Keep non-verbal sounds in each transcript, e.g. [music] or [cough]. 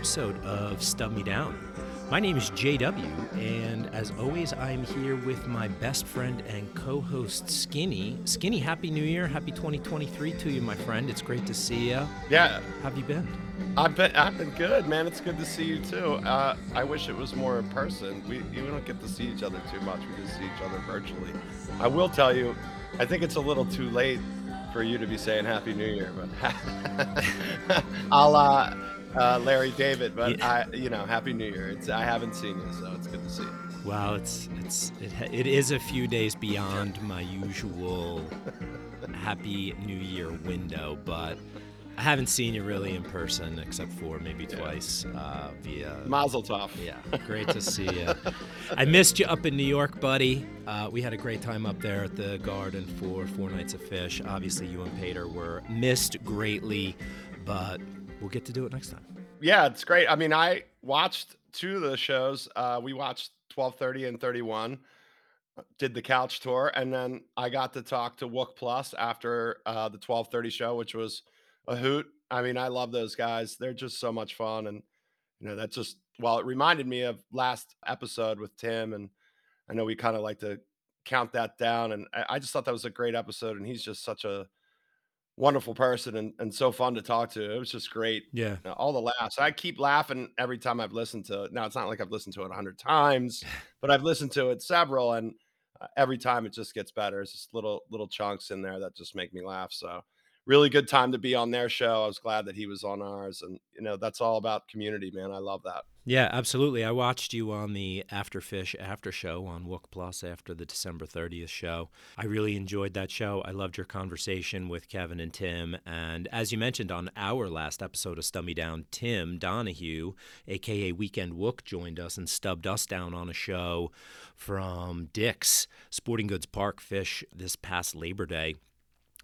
episode of Stub Me Down. My name is JW, and as always, I'm here with my best friend and co host, Skinny. Skinny, Happy New Year. Happy 2023 to you, my friend. It's great to see you. Yeah, How have you been? I've been I've been good, man. It's good to see you too. Uh, I wish it was more in person. We we don't get to see each other too much. We just see each other virtually. I will tell you, I think it's a little too late for you to be saying Happy New Year, but [laughs] I'll uh, uh, Larry David. But I, you know, Happy New Year. It's I haven't seen you, so it's good to see you. Well, it's it's it, it is a few days beyond my usual Happy New Year window, but I haven't seen you really in person except for maybe twice uh, via Mazel tov. Yeah, great to see you. I missed you up in New York, buddy. Uh, we had a great time up there at the Garden for four nights of Phish. Obviously, you and Pater were missed greatly, but we'll get to do it next time. Yeah, it's great. I mean, I watched two of the shows. Uh, we watched 1230 and 31, uh, did the couch tour, and then I got to talk to Wook Plus after uh, the 1230 show, which was a hoot. I mean, I love those guys. They're just so much fun. And, you know, that just, well, it reminded me of last episode with Tim. And I know we kind of like to count that down. And I, I just thought that was a great episode. And he's just such a, wonderful person and, and so fun to talk to. It was just great. Yeah. Uh, All the laughs. I keep laughing every time I've listened to it. Now it's not like I've listened to it a hundred times, [sighs] but I've listened to it several, and uh, every time it just gets better. It's just little little chunks in there that just make me laugh. So really good time to be on their show. I was glad that he was on ours, and you know that's all about community, man. I love that. Yeah, absolutely. I watched you on the Afterfish after show on Wook Plus after the December 30th show. I really enjoyed that show. I loved your conversation with Kevin and Tim. And as you mentioned on our last episode of Stub Me Down, Tim Donahue, aka Weekend Wook, joined us and stubbed us down on a show from Dick's Sporting Goods Park Phish this past Labor Day.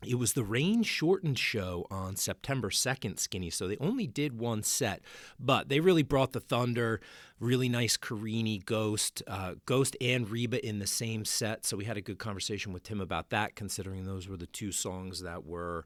It was the rain shortened show on September 2nd, Skinny. So they only did one set, but they really brought the thunder. Really nice Carini Ghost, uh, Ghost and Reba in the same set. So we had a good conversation with Tim about that, considering those were the two songs that were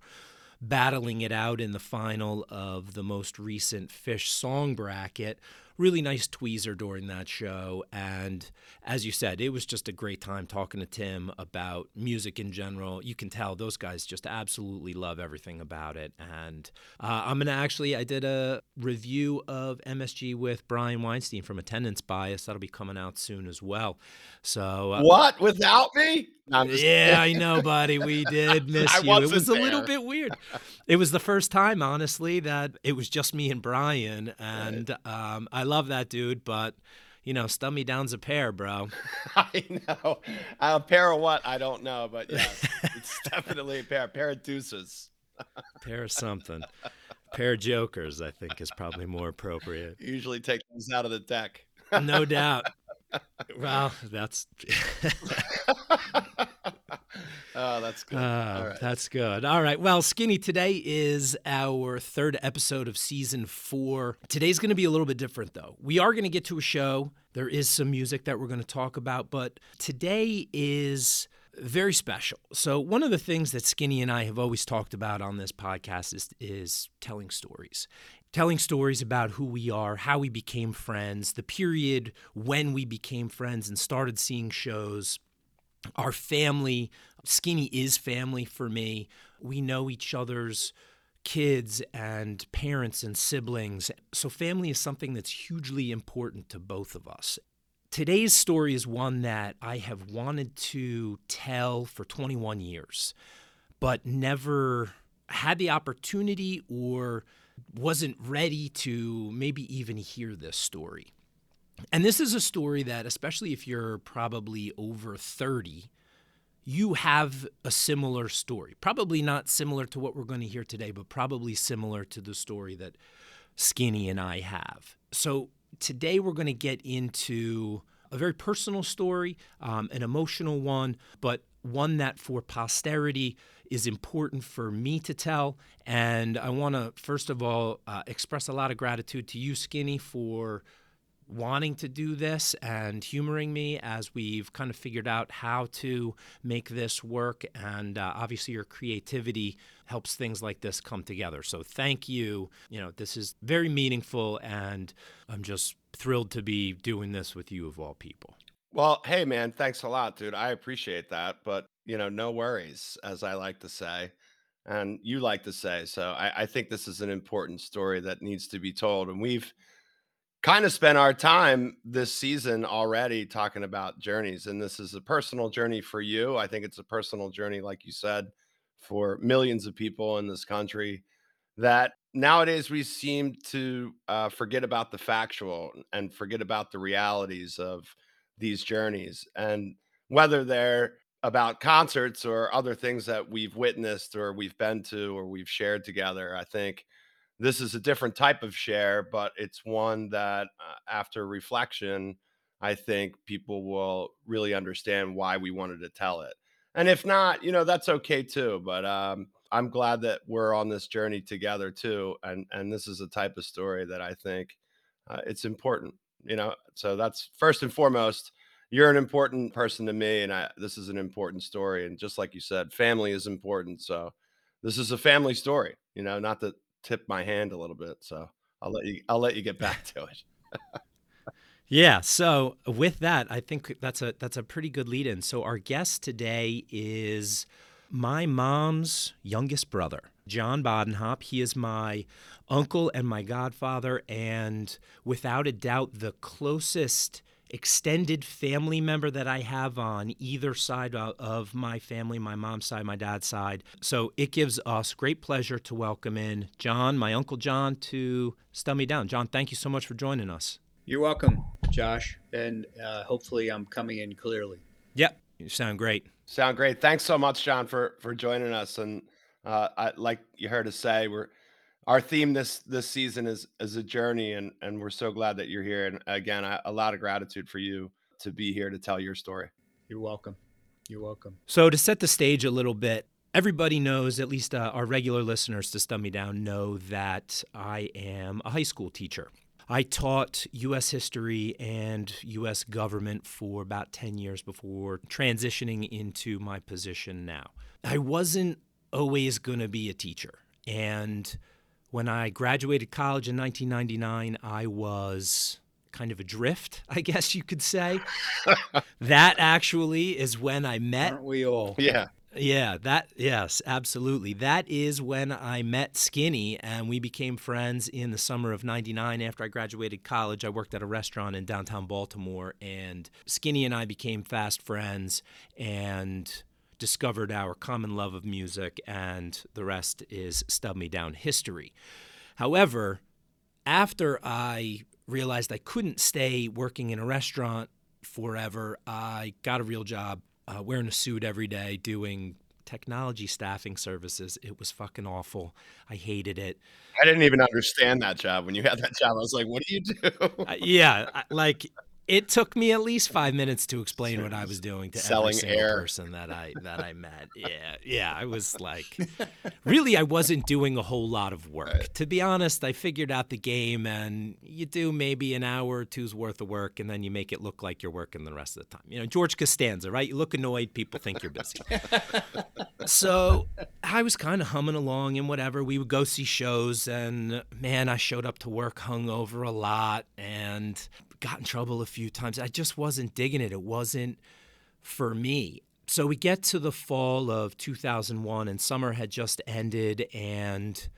battling it out in the final of the most recent Phish song bracket. Really nice tweezer during that show. And as you said, it was just a great time talking to Tim about music in general. You can tell those guys just absolutely love everything about it. And uh, I'm going to actually, I did a review of MSG with Brian Weinstein from Attendance Bias. That'll be coming out soon as well. So, uh, What without me? No, yeah, I know, buddy. We did [laughs] miss you. It was a little bit weird. It was the first time, honestly, that it was just me and Brian, and um, I love that dude. But you know, stub me down's a pair, bro. [laughs] I know. Uh, a pair of what? I don't know, but yeah, it's [laughs] definitely a pair. A pair of deuces. [laughs] Pair of something. Pair of jokers, I think, is probably more appropriate. Usually take those out of the deck. No doubt. Well, that's oh, that's good. Oh, All right. That's good. All right. Well, Skinny, today is our third episode of season four. Today's going to be a little bit different, though. We are going to get to a show. There is some music that we're going to talk about, but today is very special. So, one of the things that Skinny and I have always talked about on this podcast is, is telling stories. Telling stories about who we are, how we became friends, the period when we became friends and started seeing shows, our family. Skinny is family for me. We know each other's kids and parents and siblings. So, family is something that's hugely important to both of us. Today's story is one that I have wanted to tell for 21 years, but never had the opportunity or wasn't ready to maybe even hear this story. And this is a story that, especially if you're probably over 30, you have a similar story. Probably not similar to what we're going to hear today, but probably similar to the story that Skinny and I have. So today we're going to get into a very personal story, um, an emotional one, but one that for posterity is important for me to tell. And I want to, first of all, uh, express a lot of gratitude to you, Skinny, for wanting to do this and humoring me as we've kind of figured out how to make this work. And uh, obviously, your creativity helps things like this come together. So thank you. You know, this is very meaningful, and I'm just thrilled to be doing this with you of all people. Well, hey man, thanks a lot, dude. I appreciate that, but you know, no worries, as I like to say, and you like to say. So I, I think this is an important story that needs to be told, and we've kind of spent our time this season already talking about journeys, and this is a personal journey for you. I think it's a personal journey, like you said, for millions of people in this country. That nowadays we seem to uh, forget about the factual and forget about the realities of these journeys and whether they're about concerts or other things that we've witnessed or we've been to or we've shared together i think this is a different type of share but it's one that uh, after reflection i think people will really understand why we wanted to tell it. And if not you know that's okay too but um, i'm glad that we're on this journey together too and and this is a type of story that i think uh, it's important you know? So that's first and foremost you're an important person to me and I, this is an important story and just like you said family is important so this is a family story you know? Not to tip my hand a little bit so i'll let you i'll let you get back to it [laughs] yeah so with that i think that's a that's a pretty good lead in so our guest today is my mom's youngest brother John Bodenhop. He is my uncle and my godfather, and without a doubt, the closest extended family member that I have on either side of my family, my mom's side, my dad's side. So it gives us great pleasure to welcome in John, my Uncle John, to Stub Me Down. John, thank you so much for joining us. You're welcome, Josh, and uh, hopefully I'm coming in clearly. Yep, you sound great. Sound great. Thanks so much, John, for for joining us. And uh, I, like you heard us say, we're our theme this this season is is a journey, and and we're so glad that you're here. And again, I, a lot of gratitude for you to be here to tell your story. You're welcome. You're welcome. So to set the stage a little bit, everybody knows, at least uh, our regular listeners to Stub Me Down know that I am a high school teacher. I taught U.S. history and U.S. government for about 10 years before transitioning into my position now. I wasn't always going to be a teacher. And when I graduated college in 1999, I was kind of adrift, [laughs] I guess you could say. [laughs] that actually is when I met. Aren't we all? Yeah. Yeah, that, yes, absolutely. That is when I met Skinny and we became friends in the summer of 99. After I graduated college, I worked at a restaurant in downtown Baltimore and Skinny and I became fast friends. And discovered our common love of music, and the rest is Stub Me Down history. However, after I realized I couldn't stay working in a restaurant forever, I got a real job uh, wearing a suit every day doing technology staffing services. It was fucking awful. I hated it. I didn't even understand that job when you had that job. I was like, what do you do? uh, yeah, like it took me at least five minutes to explain what I was doing to Selling every single air. person that I that I met. [laughs] Yeah, yeah, I was like, really, I wasn't doing a whole lot of work. Right. To be honest, I figured out the game, and you do maybe an hour or two's worth of work, and then you make it look like you're working the rest of the time. You know, George Costanza, right? You look annoyed, people think you're busy. [laughs] so I was kind of humming along and whatever. We would go see shows, and man, I showed up to work hungover a lot, and got in trouble a few times. I just wasn't digging it. It wasn't for me. So we get to the fall of 2001, and summer had just ended, and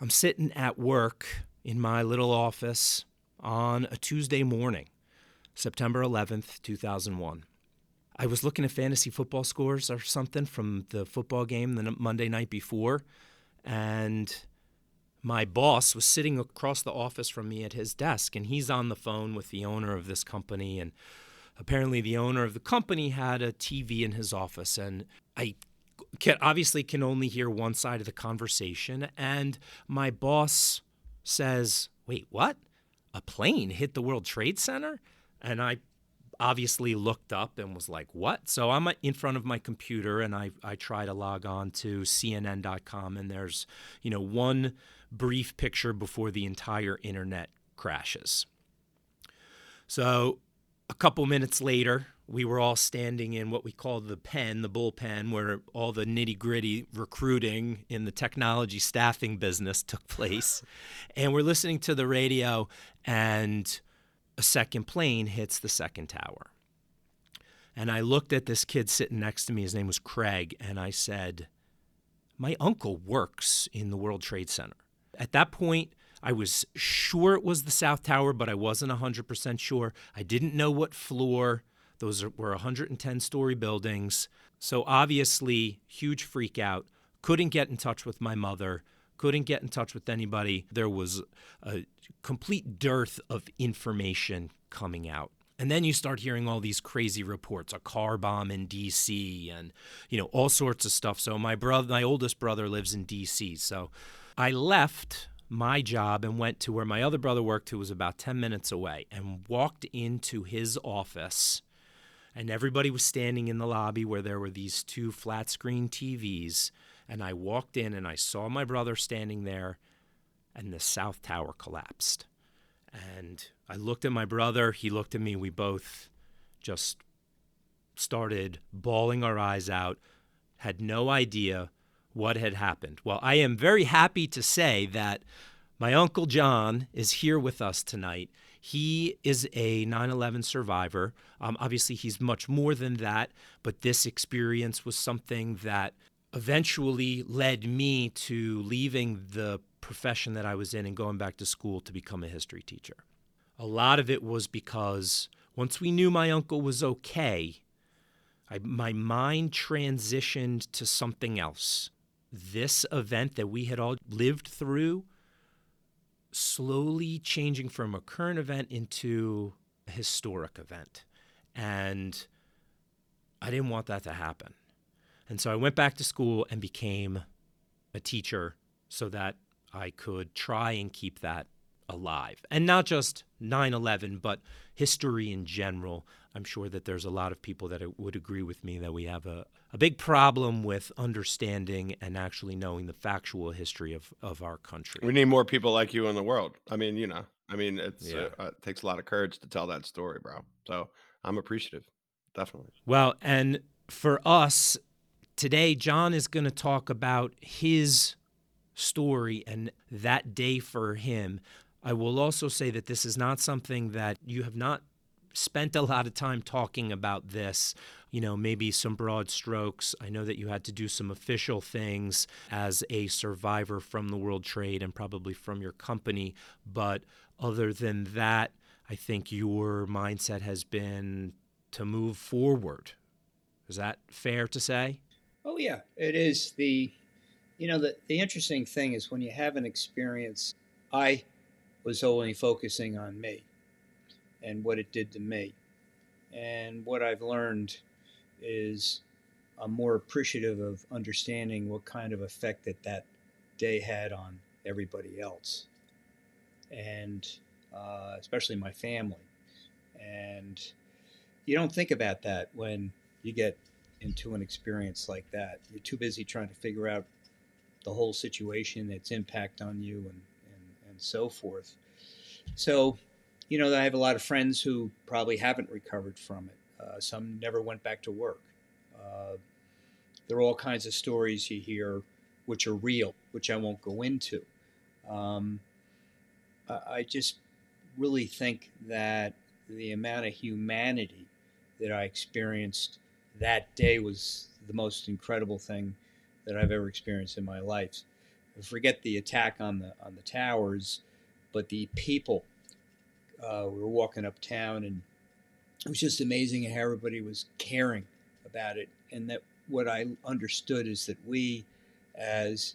I'm sitting at work in my little office on a Tuesday morning, September 11th, 2001. I was looking at fantasy football scores or something from the football game the Monday night before, and my boss was sitting across the office from me at his desk and he's on the phone with the owner of this company and apparently the owner of the company had a TV in his office and I can, obviously can only hear one side of the conversation and my boss says, "Wait, what? A plane hit the World Trade Center?" And I obviously looked up and was like, "What?" So I'm in front of my computer and I I try to log on to CNN.com and there's you know one brief picture before the entire internet crashes. So a couple minutes later, we were all standing in what we call the pen, the bullpen, where all the nitty gritty recruiting in the technology staffing business took [laughs] place. and we're listening to the radio, and a second plane hits the second tower. And I looked at this kid sitting next to me. His name was Craig. And I said, My uncle works in the World Trade Center. At that point, I was sure it was the South Tower, but I wasn't 100% sure. I didn't know what floor. Those were 110 story buildings. So obviously, huge freak out. Couldn't get in touch with my mother. Couldn't get in touch with anybody. There was a complete dearth of information coming out. And then you start hearing all these crazy reports, a car bomb in DC and you know all sorts of stuff. So my brother, my oldest brother lives in DC. So I left my job and went to where my other brother worked who was about 10 minutes away and walked into his office and everybody was standing in the lobby where there were these two flat screen TVs and I walked in and I saw my brother standing there and the south tower collapsed. And I looked at my brother, he looked at me, we both just started bawling our eyes out, had no idea what had happened. Well, I am very happy to say that my Uncle John is here with us tonight. He is a 9 11 survivor. Um, obviously, he's much more than that, but this experience was something that eventually led me to leaving the profession that I was in and going back to school to become a history teacher. A lot of it was because once we knew my uncle was okay, I, my mind transitioned to something else. This event that we had all lived through, slowly changing from a current event into a historic event. And I didn't want that to happen. And so I went back to school and became a teacher so that I could try and keep that alive. And not just 9 11, but history in general. I'm sure that there's a lot of people that would agree with me that we have a, a big problem with understanding and actually knowing the factual history of, of our country. We need more people like you in the world. I mean, you know, I mean, it's Yeah. uh, it takes a lot of courage to tell that story, bro. So I'm appreciative, definitely. Well, and for us today, John is going to talk about his story and that day for him. I will also say that this is not something that you have not spent a lot of time talking about this. You know, maybe some broad strokes. I know that you had to do some official things as a survivor from the World Trade and probably from your company. But other than that, I think your mindset has been to move forward. Is that fair to say? Oh yeah, it is the you know the the interesting thing is when you have an experience I was only focusing on me and what it did to me. And what I've learned is I'm more appreciative of understanding what kind of effect that that day had on everybody else, and uh, especially my family. And you don't think about that when you get into an experience like that. You're too busy trying to figure out the whole situation, its impact on you, and, and, and so forth. So, you know, I have a lot of friends who probably haven't recovered from it. Uh, some never went back to work. Uh, there are all kinds of stories you hear which are real, which I won't go into. Um, I just really think that the amount of humanity that I experienced that day was the most incredible thing that I've ever experienced in my life. Forget the attack on the on the towers, but the people. Uh, we were walking uptown, and it was just amazing how everybody was caring about it, and that what I understood is that we, as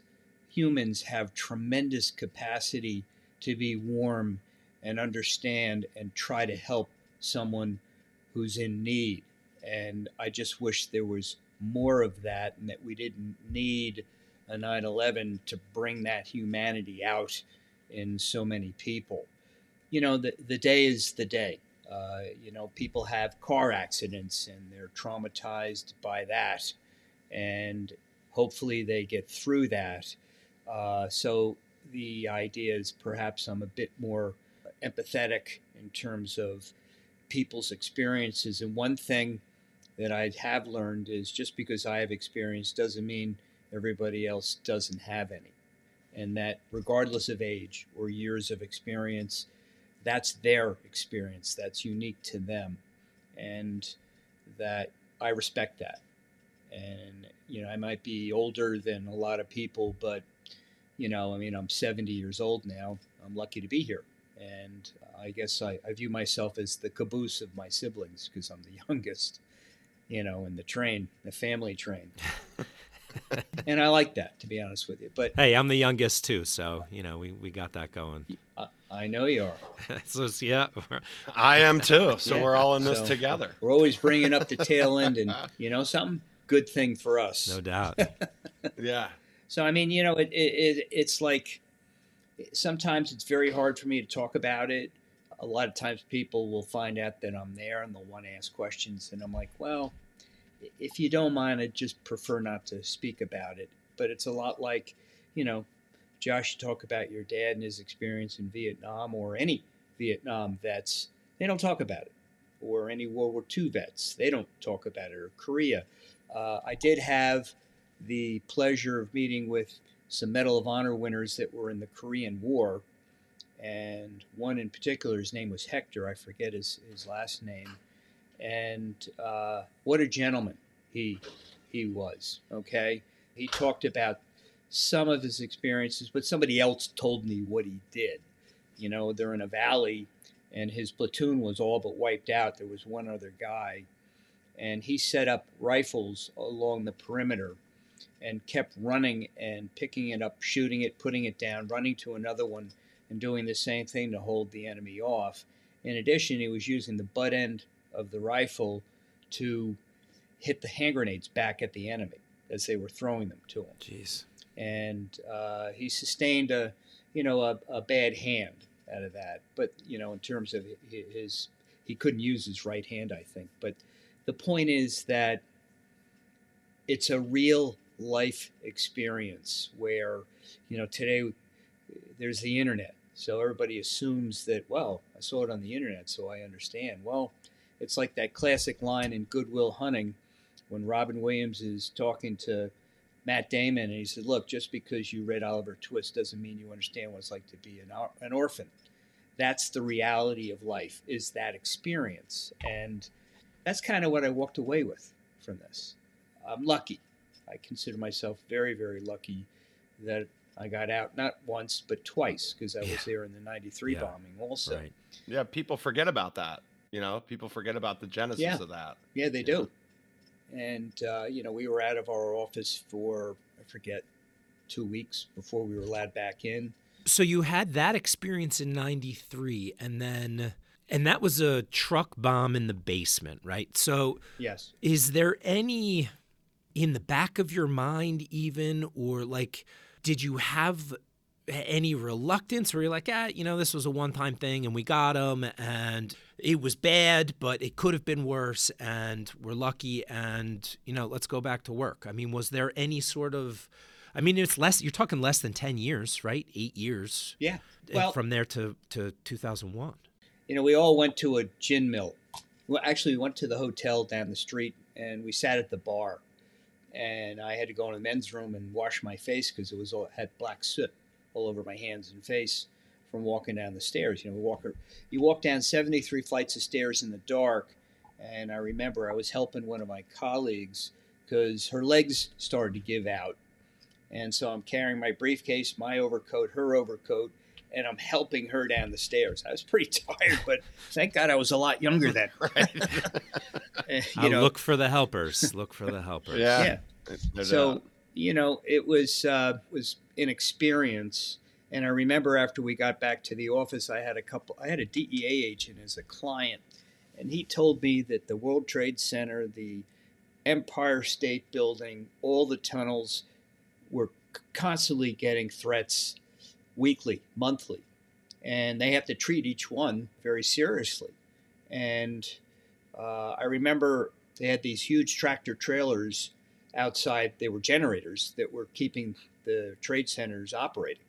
humans, have tremendous capacity to be warm and understand and try to help someone who's in need. And I just wish there was more of that and that we didn't need a 9 11 to bring that humanity out in so many people. You know, the, the day is the day. Uh, you know, people have car accidents and they're traumatized by that. And hopefully they get through that. Uh, so the idea is perhaps I'm a bit more empathetic in terms of people's experiences. And one thing that I have learned is just because I have experience doesn't mean everybody else doesn't have any. And that regardless of age or years of experience, that's their experience. That's unique to them. And that I respect that. And, you know, I might be older than a lot of people, but, you know, I mean, I'm 70 years old now. I'm lucky to be here. And I guess I, I view myself as the caboose of my siblings because I'm the [laughs] youngest, you know, in the train, the family train. [laughs] [laughs] and I like that, to be honest with you. But hey, I'm the youngest too, so you know we, we got that going. I, uh, I know you are. [laughs] so yeah, I am too. [laughs] So Yeah, we're all in this so- together. We're always bringing up the tail end, and you know something good thing for us. no doubt. Yeah. So I mean, you know, it, it, it it's like sometimes it's very hard for me to talk about it. A lot of times people will find out that I'm there and they'll want to ask questions, and I'm like, well, if you don't mind, I'd just prefer not to speak about it. But it's a lot like, you know, Josh, you talk about your dad and his experience in Vietnam or any Vietnam vets, they don't talk about it. Or any World War II vets, they don't talk about it. Or Korea. Uh, I did have the pleasure of meeting with some Medal of Honor winners that were in the Korean War. And one in particular, his name was Hector. I forget his, his last name. And uh, what a gentleman he, he was. Okay. He talked about some of his experiences, but somebody else told me what he did. You know, they're in a valley and his platoon was all but wiped out. There was one other guy. And he set up rifles along the perimeter and kept running and picking it up, shooting it, putting it down, running to another one, and doing the same thing to hold the enemy off. In addition, he was using the butt end of the rifle to hit the hand grenades back at the enemy as they were throwing them to him. Jeez. And uh, he sustained a, you know, a, a bad hand out of that. But you know, in terms of his, he couldn't use his right hand, I think. But the point is that it's a real life experience where, you know, today there's the internet. So everybody assumes that, well, I saw it on the internet, so I understand. Well, it's like that classic line in Good Will Hunting when Robin Williams is talking to Matt Damon and he said, Look, just because you read Oliver Twist doesn't mean you understand what it's like to be an, or- an orphan. That's the reality of life, is that experience. And that's kind of what I walked away with from this. I'm lucky. I consider myself very, very lucky that I got out not once, but twice because I was Yeah. there in the 93 Yeah. bombing also. Right. Yeah. People forget about that. You know, people forget about the genesis Yeah. of that. Yeah, they do. And, uh, you know, we were out of our office for, I forget, two weeks before we were allowed back in. So you had that experience in 93 and then and that was a truck bomb in the basement, right? So Yes. is there any in the back of your mind even or like did you have any reluctance where you're like ah you know this was a one-time thing and we got him and it was bad but it could have been worse and we're lucky and you know let's go back to work i mean was there any sort of i mean it's less you're talking less than 10 years right 8 years Yeah. uh, Well- from there to to 2001 You know, we all went to a gin mill. Well, actually, we went to the hotel down the street and we sat at the bar. And I had to go in the men's room and wash my face because it was all had black soot all over my hands and face from walking down the stairs. You know, we walk you walk down 73 flights of stairs in the dark. And I remember I was helping one of my colleagues because her legs started to give out. And so I'm carrying my briefcase, my overcoat, her overcoat, and I'm helping her down the stairs. I was pretty [laughs] tired, but thank God I was a lot younger then. [laughs] Right. [laughs] You know, look for the helpers look for the helpers Yeah. yeah. No So you know, it was uh, was an experience. And I remember after we got back to the office, I had a couple. I had a DEA agent as a client, and he told me that the World Trade Center, the Empire State Building, all the tunnels were constantly getting threats weekly, monthly, and they have to treat each one very seriously. And uh, I remember they had these huge tractor trailers outside. They were generators that were keeping the trade centers operating.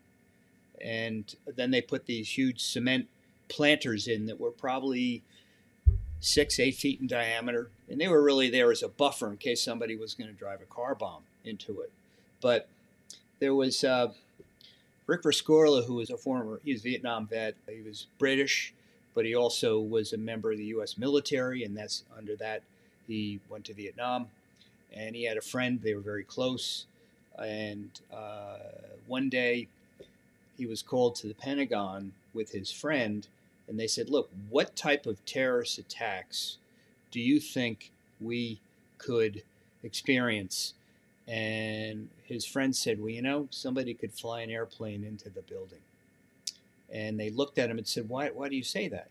And then they put these huge cement planters in that were probably six, eight feet in diameter, and they were really there as a buffer in case somebody was going to drive a car bomb into it. But there was uh, Rick Rescorla, who was a former, he was a Vietnam vet. He was British, but he also was a member of the U.S. military, and that's under that he went to Vietnam. And he had a friend; they were very close. And uh, one day, he was called to the Pentagon with his friend, and they said, "Look, what type of terrorist attacks do you think we could experience?" And his friend said, Well, you know, somebody could fly an airplane into the building. And they looked at him and said, Why, why do you say that?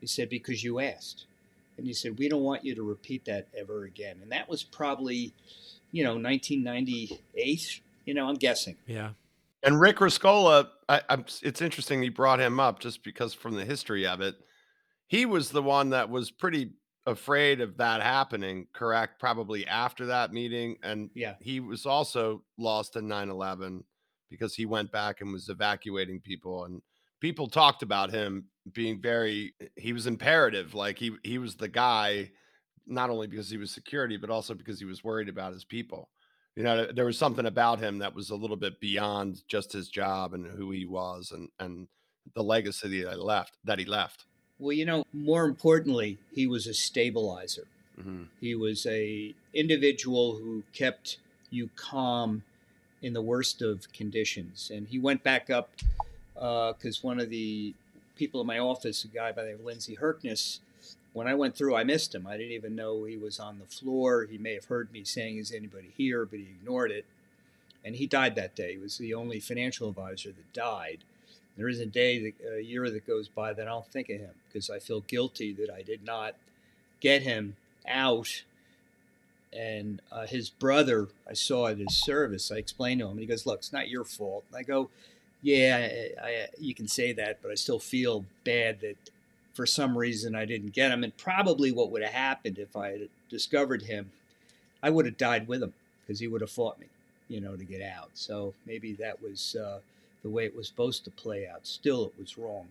He said, Because you asked. And he said, We don't want you to repeat that ever again. And that was probably, you know, 1998. You know, I'm guessing. Yeah. And Rick Rescorla, I, I'm, it's interesting he brought him up just because from the history of it, he was the one that was pretty afraid of that happening, correct? Probably after that meeting. And Yeah. he was also lost in 9 11 because he went back and was evacuating people. And people talked about him being very, eh, he was imperative. Like he, he was the guy, not only because he was security, but also because he was worried about his people. You know, there was something about him that was a little bit beyond just his job and who he was and, and the legacy that he left, that he left. Well, you know, more importantly, he was a stabilizer. hmm He was a individual who kept you calm in the worst of conditions. And he went back up because one of the people in my office, a guy by the name of Lindsay Herkness, when I went through, I missed him. I didn't even know he was on the floor. He may have heard me saying, "Is anybody here?" But he ignored it. And he died that day. He was the only financial advisor that died. There isn't a day, that, a year that goes by that I don't think of him because I feel guilty that I did not get him out. And uh, his brother, I saw at his service. I explained to him, and he goes, "Look, it's not your fault." And I go, "Yeah, I, I, you can say that, but I still feel bad that for some reason I didn't get him. And probably what would have happened if I had discovered him, I would have died with him because he would have fought me, you know, to get out. So maybe that was uh, the way it was supposed to play out. Still, it was wrong.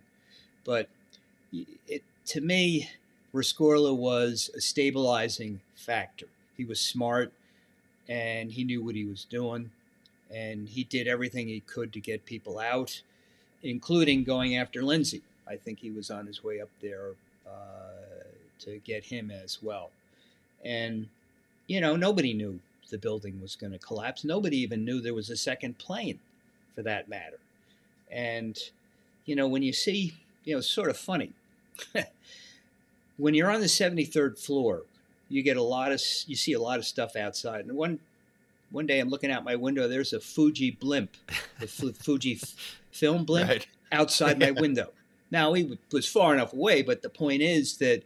But it, to me, Rescorla was a stabilizing factor. He was smart and he knew what he was doing. And he did everything he could to get people out, including going after Lindsay. I think he was on his way up there uh, to get him as well. And, you know, nobody knew the building was going to collapse. Nobody even knew there was a second plane, for that matter. And, you know, when you see, you know, it's sort of funny. [laughs] when you're on the 73rd floor, you get a lot of, you see a lot of stuff outside. And one, one day I'm looking out my window, there's a Fuji blimp, the Fu- Fuji f- film blimp Right. outside my [laughs] window. Now he was far enough away, but the point is that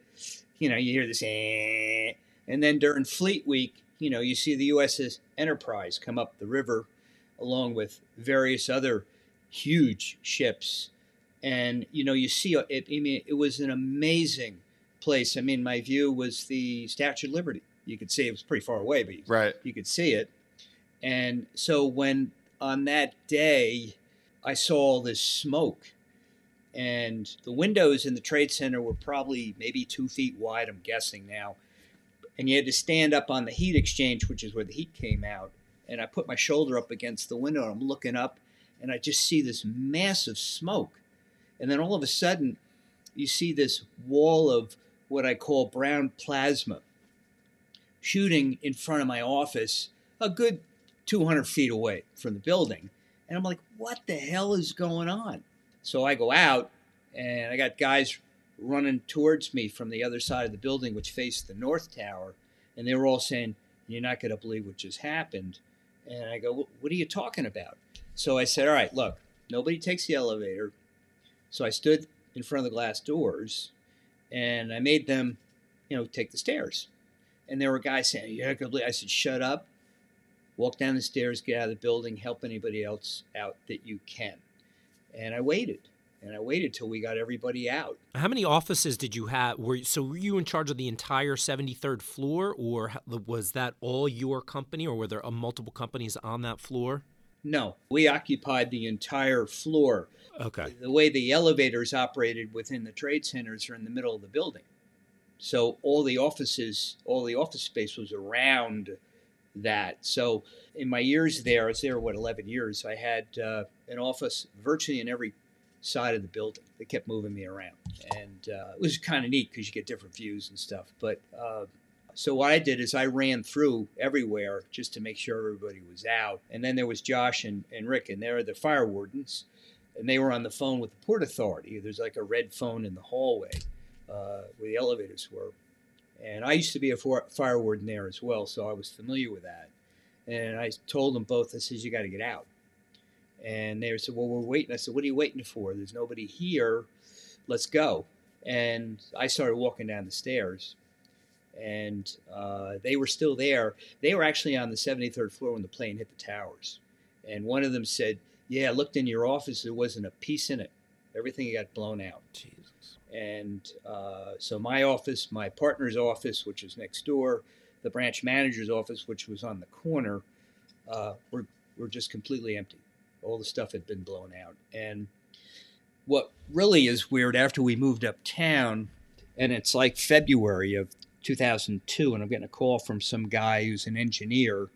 you know you hear this, "Eh," and then during Fleet Week, you know you see the USS Enterprise come up the river, along with various other huge ships, and you know you see it. I mean, it was an amazing place. I mean, my view was the Statue of Liberty. You could see it was pretty far away, but you Right. you could see it. And so when on that day I saw all this smoke, and the windows in the trade center were probably maybe two feet wide, I'm guessing now. And you had to stand up on the heat exchange, which is where the heat came out. And I put my shoulder up against the window and I'm looking up and I just see this massive smoke. And then all of a sudden, you see this wall of what I call brown plasma shooting in front of my office, a good 200 feet away from the building. And I'm like, what the hell is going on? So I go out and I got guys running towards me from the other side of the building, which faced the North Tower. And they were all saying, You're not going to believe what just happened. And I go, What are you talking about? So I said, All right, look, nobody takes the elevator. So I stood in front of the glass doors and I made them, you know, take the stairs. And there were guys saying, You're not going to believe. I said, Shut up. Walk down the stairs, get out of the building, help anybody else out that you can. And I waited. And I waited till we got everybody out. How many offices did you have? Were so were you in charge of the entire 73rd floor, or was that all your company, or were there uh, multiple companies on that floor? No, we occupied the entire floor. Okay. The way the elevators operated within the trade centers are in the middle of the building. so all the offices, all the office space was around that. So in my years there, I was there what 11 years. I had uh, an office virtually in every side of the building. They kept moving me around, and uh, it was kind of neat because you get different views and stuff. But uh, so what I did is I ran through everywhere just to make sure everybody was out. And then there was Josh and, and Rick, and they're the fire wardens, and they were on the phone with the port authority. There's like a red phone in the hallway uh, where the elevators were. And I used to be a fire warden there as well, so I was familiar with that. And I told them both, I says, you got to get out. And they said, well, we're waiting. I said, what are you waiting for? There's nobody here. Let's go. And I started walking down the stairs and uh, they were still there. They were actually on the 73rd floor when the plane hit the towers. And one of them said, Yeah, I looked in your office, there wasn't a piece in it. Everything got blown out. Jesus. And uh, so my office, my partner's office, which is next door, the branch manager's office, which was on the corner, uh, were, were just completely empty. All the stuff had been blown out. And what really is weird after we moved uptown, and it's like February of 2002, and I'm getting a call from some guy who's an engineer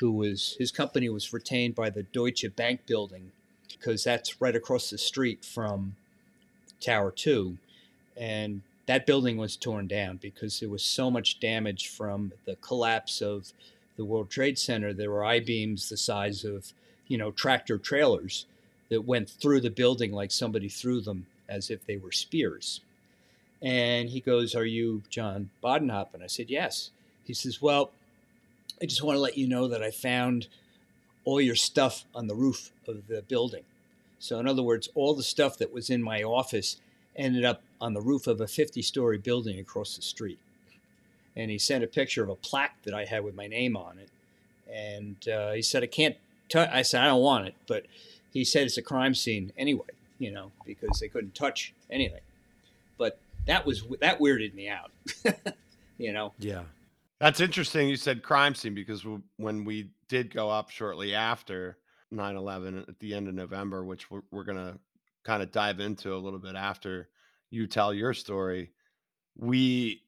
who was his company was retained by the Deutsche Bank building because that's right across the street from Tower 2 and that building was torn down because there was so much damage from the collapse of the World Trade Center. There were I beams the size of, you know, tractor trailers that went through the building like somebody threw them as if they were spears. And he goes, Are you John Bodenhop? And I said, Yes. He says, Well, I just want to let you know that I found all your stuff on the roof of the building. So, in other words, all the stuff that was in my office ended up on the roof of a 50 story building across the street. And he sent a picture of a plaque that I had with my name on it. And uh, he said, I can't touch. I said, I don't want it. But he said it's a crime scene anyway, you know, because they couldn't touch anything. But that was that weirded me out. [laughs] you know. Yeah. That's interesting. You said crime scene because when we did go up shortly after 9/11 at the end of November, which we're, we're going to kind of dive into a little bit after you tell your story, we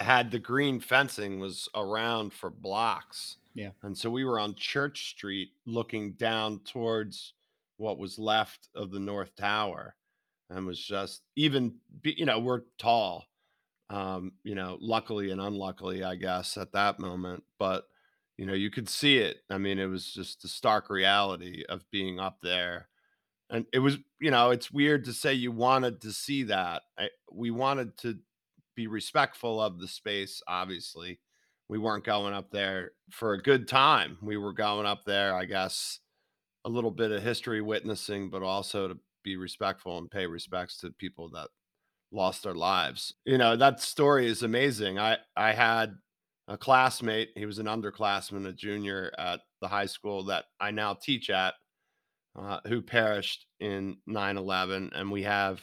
had the green fencing was around for blocks. Yeah. And so we were on Church Street looking down towards what was left of the North Tower and was just even you know we're tall um you know luckily and unluckily i guess at that moment but you know you could see it i mean it was just the stark reality of being up there and it was you know it's weird to say you wanted to see that I, we wanted to be respectful of the space obviously we weren't going up there for a good time we were going up there i guess a little bit of history witnessing but also to be respectful and pay respects to people that lost their lives. You know, that story is amazing. I I had a classmate, he was an underclassman, a junior at the high school that I now teach at, uh, who perished in 9/11 and we have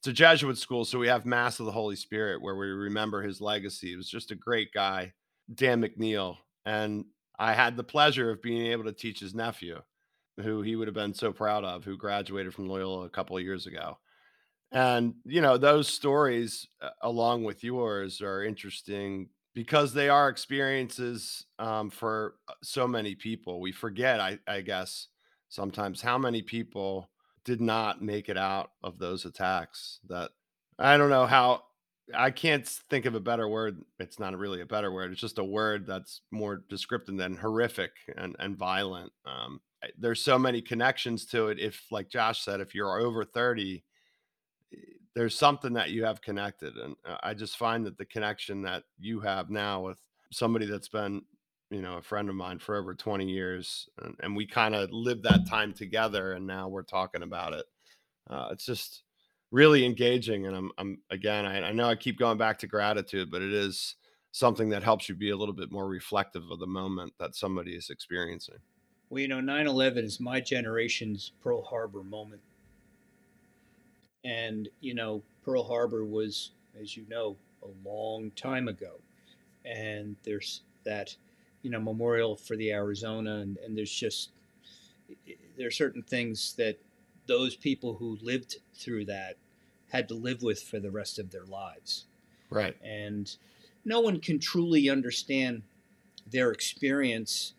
it's a Jesuit school, so we have Mass of the Holy Spirit where we remember his legacy. He was just a great guy, Dan McNeil, and I had the pleasure of being able to teach his nephew who he would have been so proud of, who graduated from Loyola a couple of years ago. And, you know, those stories, uh, along with yours, are interesting because they are experiences um, for uh, so many people. We forget, I, I guess, sometimes how many people did not make it out of those attacks. That I don't know how I can't think of a better word. It's not really a better word. It's just a word that's more descriptive than horrific and, and violent. Um, there's so many connections to it. If, like Josh said, if you're over 30, eh, there's something that you have connected. And uh, I just find that the connection that you have now with somebody that's been, you know, a friend of mine for over 20 years, and, and we kind of lived that time together, and now we're talking about it. Uh, it's just really engaging. And I'm, I'm again, I, I know I keep going back to gratitude, but it is something that helps you be a little bit more reflective of the moment that somebody is experiencing. Well, you know, 9 11 is my generation's Pearl Harbor moment. And, you know, Pearl Harbor was, as you know, a long time ago. And there's that, you know, memorial for the Arizona. And, and there's just, there are certain things that those people who lived through that had to live with for the rest of their lives. Right. and no one can truly understand their experience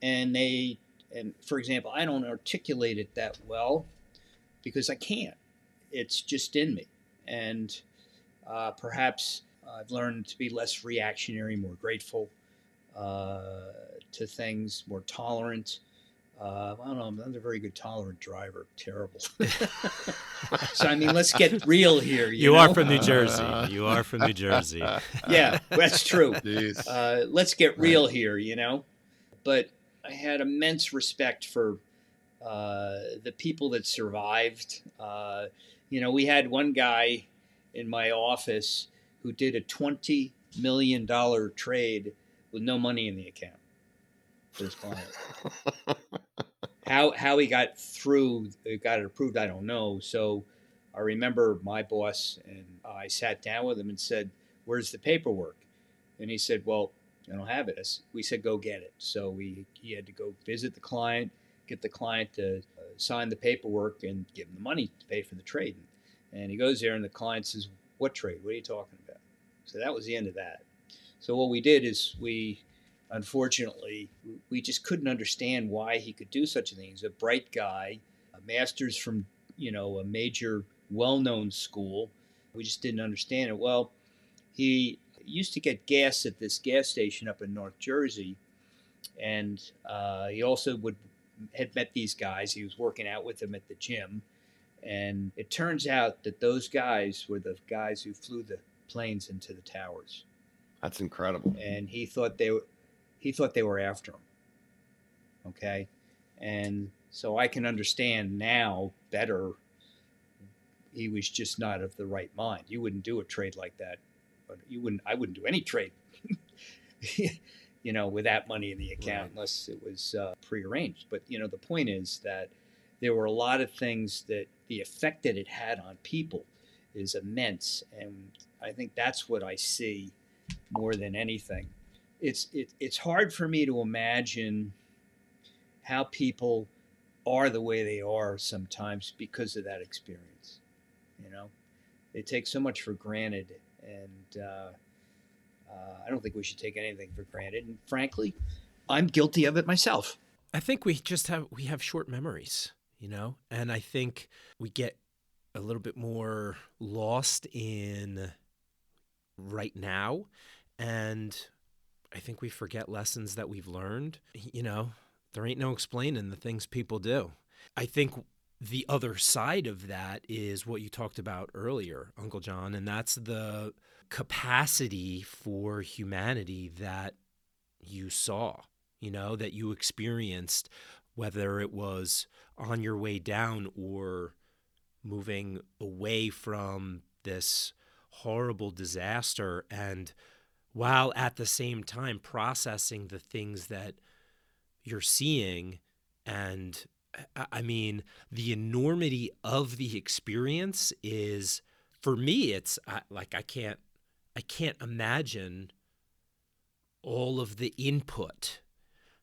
and they and for example i don't articulate it that well because i can't it's just in me and uh, perhaps i've learned to be less reactionary more grateful to things more tolerant uh, I don't know. I'm not a very good tolerant driver. Terrible. [laughs] so I mean, let's get real here. You, You know? are from New Jersey. You are from New Jersey. [laughs] yeah, that's true. Uh, let's get real here, you know. But I had immense respect for uh, the people that survived. Uh, you know, we had one guy in my office who did a twenty million dollar trade with no money in the account for his client. [laughs] how how he got through, got it approved, I don't know. So I remember my boss and I sat down with him and said, "Where's the paperwork?" And he said, "Well, I don't have it." I We said, "Go get it." So we he had to go visit the client, get the client to uh, sign the paperwork, and give him the money to pay for the trade. And he goes there, and the client says, "What trade? What are you talking about?" So that was the end of that. So what we did is we, unfortunately, we just couldn't understand why he could do such a thing. He's a bright guy, a master's from you know a major, well-known school. We just didn't understand it. Well, he used to get gas at this gas station up in North Jersey, and uh, he also would had met these guys. He was working out with them at the gym, and it turns out that those guys were the guys who flew the planes into the towers, That's incredible. and he thought they were he thought they were after him. Okay, and so I can understand now better. He was just not of the right mind. You wouldn't do a trade like that. But you wouldn't. I wouldn't do any trade. [laughs] you know, with that money in the account, Right. unless it was uh, prearranged. But you know, the point is that there were a lot of things that the effect that it had on people is immense, and I think that's what I see more than anything. It's it, it's hard for me to imagine how people are the way they are sometimes because of that experience. You know, they take so much for granted, and uh, uh, I don't think we should take anything for granted. And frankly, I'm guilty of it myself. I think we just have we have short memories, you know, and I think we get a little bit more lost in right now, and I think we forget lessons that we've learned. You know, there ain't no explaining the things people do. I think the other side of that is what you talked about earlier, Uncle John, and that's the capacity for humanity that you saw, you know, that you experienced, whether it was on your way down or moving away from this horrible disaster and while at the same time processing the things that you're seeing and I- mean the enormity of the experience is for me it's like I can't I can't imagine all of the input.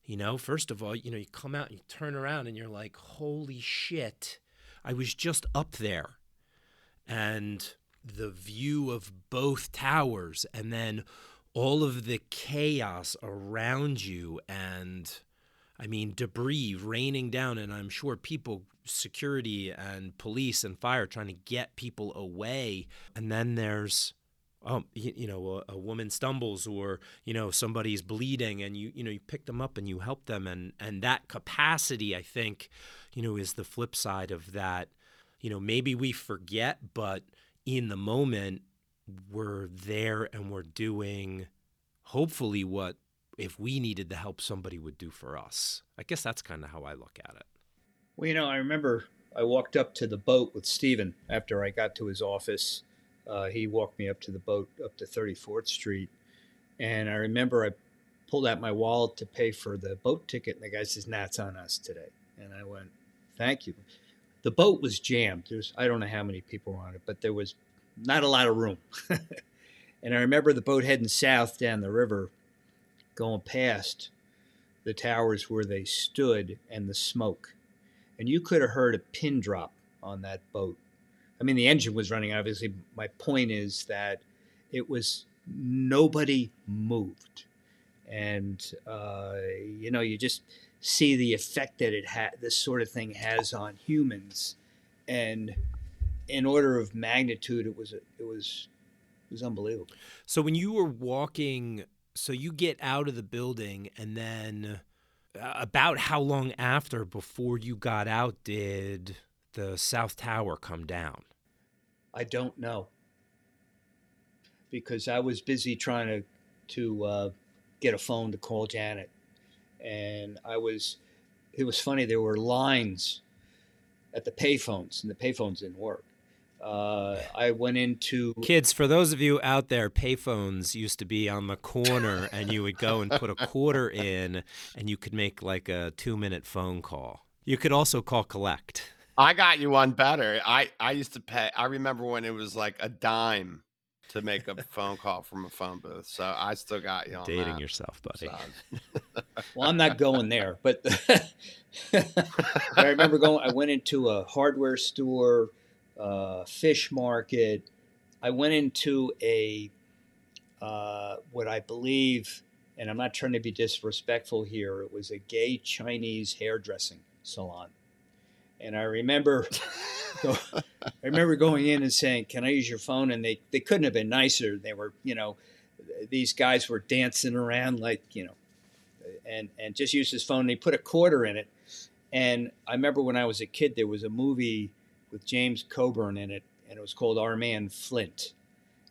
You know first of all you know you come out and you turn around and you're like holy shit. I was just up there. And the view of both towers and then all of the chaos around you and I mean debris raining down and I'm sure people security and police and fire trying to get people away. And then there's um you, you know a, a woman stumbles or you know somebody's bleeding and you you know you pick them up and you help them. And and that capacity I think you know is the flip side of that. You know maybe we forget but in the moment we're there and we're doing hopefully what if we needed the help somebody would do for us i guess that's kind of how i look at it Well, you know, I remember I walked up to the boat with Steven after I got to his office. Uh, he walked me up to the boat up to 34th Street. And I remember I pulled out my wallet to pay for the boat ticket. And the guy says, nah, it's on us today. And I went, thank you. The boat was jammed. There's, I don't know how many people were on it, but there was not a lot of room. [laughs] and I remember the boat heading south down the river, going past the towers where they stood and the smoke and you could have heard a pin drop on that boat. I mean, the engine was running. Obviously, my point is that it was nobody moved, and uh, you know you just see the effect that it had. This sort of thing has on humans, and in order of magnitude, it was it was it was unbelievable. So when you were walking, so you get out of the building, and then uh, about how long after before you got out did the South Tower come down? I don't know because I was busy trying to to uh, get a phone to call Janet, and I was. It was funny. There were lines at the payphones, and the payphones didn't work. Uh, I went into kids. For those of you out there, payphones used to be on the corner, and you would go and put a quarter in, and you could make like a two-minute phone call. You could also call collect. I got you one better. I I used to pay. I remember when it was like a dime to make a [laughs] phone call from a phone booth. So I still got you on dating that. yourself, buddy. So, [laughs] well, I'm not going there, but, but [laughs] I remember going. I went into a hardware store, uh, fish market. I went into a uh, what I believe, and I'm not trying to be disrespectful here. It was a gay Chinese hairdressing salon, and I remember. [laughs] So I remember going in and saying, "Can I use your phone?" And they they couldn't have been nicer. They were, you know, these guys were dancing around like, you know, and and just used his phone. And he put a quarter in it. And I remember when I was a kid, there was a movie with James Coburn in it, and it was called Our Man Flint.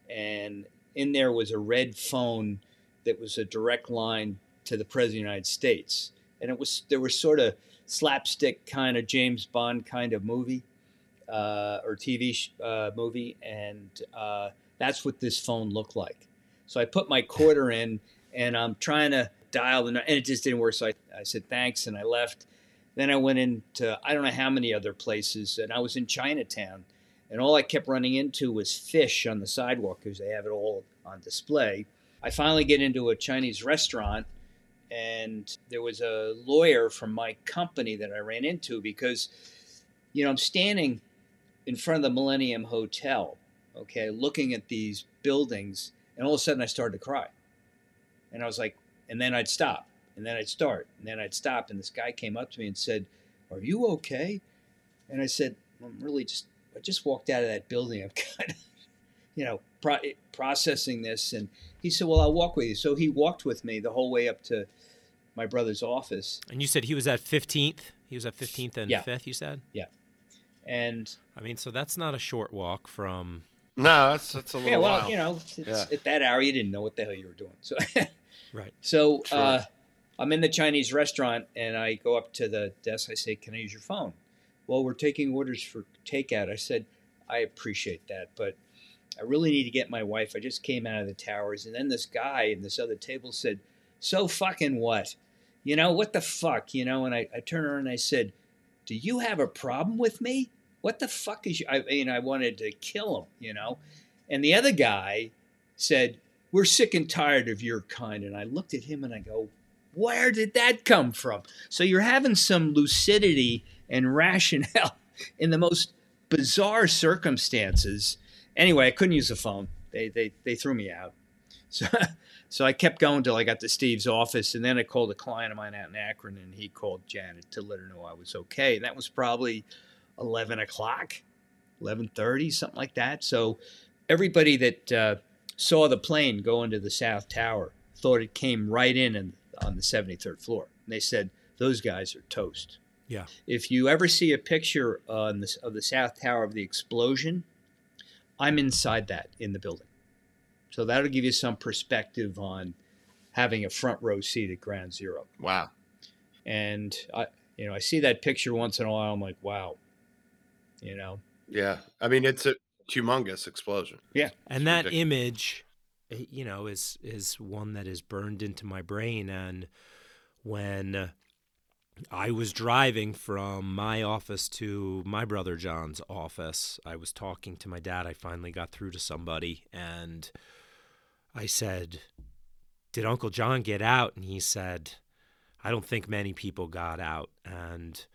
And in there was a red phone that was a direct line to the President of the United States. And it was there was sort of slapstick kind of James Bond kind of movie uh, or TV sh- uh, movie, and uh, that's what this phone looked like. So I put my quarter in, and I'm trying to dial the, and it just didn't work. So I, I said thanks, and I left. Then I went into I don't know how many other places, and I was in Chinatown, and all I kept running into was fish on the sidewalk because they have it all on display. I finally get into a Chinese restaurant, and there was a lawyer from my company that I ran into because, you know, I'm standing in front of the Millennium Hotel, okay, looking at these buildings, and all of a sudden I started to cry. And I was like, and then I'd stop, and then I'd start, and then I'd stop. And this guy came up to me and said, Are you okay? And I said, I'm really just, I just walked out of that building. I'm [laughs] kind of, you know, pro- processing this. And he said, Well, I'll walk with you. So he walked with me the whole way up to my brother's office. And you said he was at 15th? He was at 15th and Yeah. 5th, you said? Yeah. And I mean, so that's not a short walk from. no, that's that's a little yeah, well, while. you know, it's, Yeah. at that hour, you didn't know what the hell you were doing. So, [laughs] Right. so Sure. uh, I'm in the Chinese restaurant and I go up to the desk. I say, Can I use your phone? Well, we're taking orders for takeout. I said, I appreciate that, but I really need to get my wife. I just came out of the towers. And then this guy in this other table said, So fucking what? You know, what the fuck? You know, and I, I turned around and I said, Do you have a problem with me? What the fuck is you? I mean, I wanted to kill him, you know? And the other guy said, We're sick and tired of your kind. And I looked at him and I go, Where did that come from? So you're having some lucidity and rationale [laughs] in the most bizarre circumstances. Anyway, I couldn't use the phone. They, they, they threw me out. [laughs] So, so I kept going till I got to Steve's office. And then I called a client of mine out in Akron and he called Janet to let her know I was okay. And that was probably 11 o'clock, 11.30, something like that. So everybody that uh, saw the plane go into the South Tower thought it came right in and on the 73rd floor. And they said, those guys are toast. Yeah. If you ever see a picture on this, of the South Tower of the explosion, I'm inside that in the building. So that'll give you some perspective on having a front row seat at Ground Zero. wow. And I, you know, I see that picture once in a while. I'm like, wow. You know, Yeah. I mean, it's a humongous explosion. Yeah, and that ridiculous. image, you know, is is one that is burned into my brain. And when I was driving from my office to my brother John's office, I was talking to my dad. I finally got through to somebody, and I said, "Did Uncle John get out?" And he said, "I don't think many people got out." And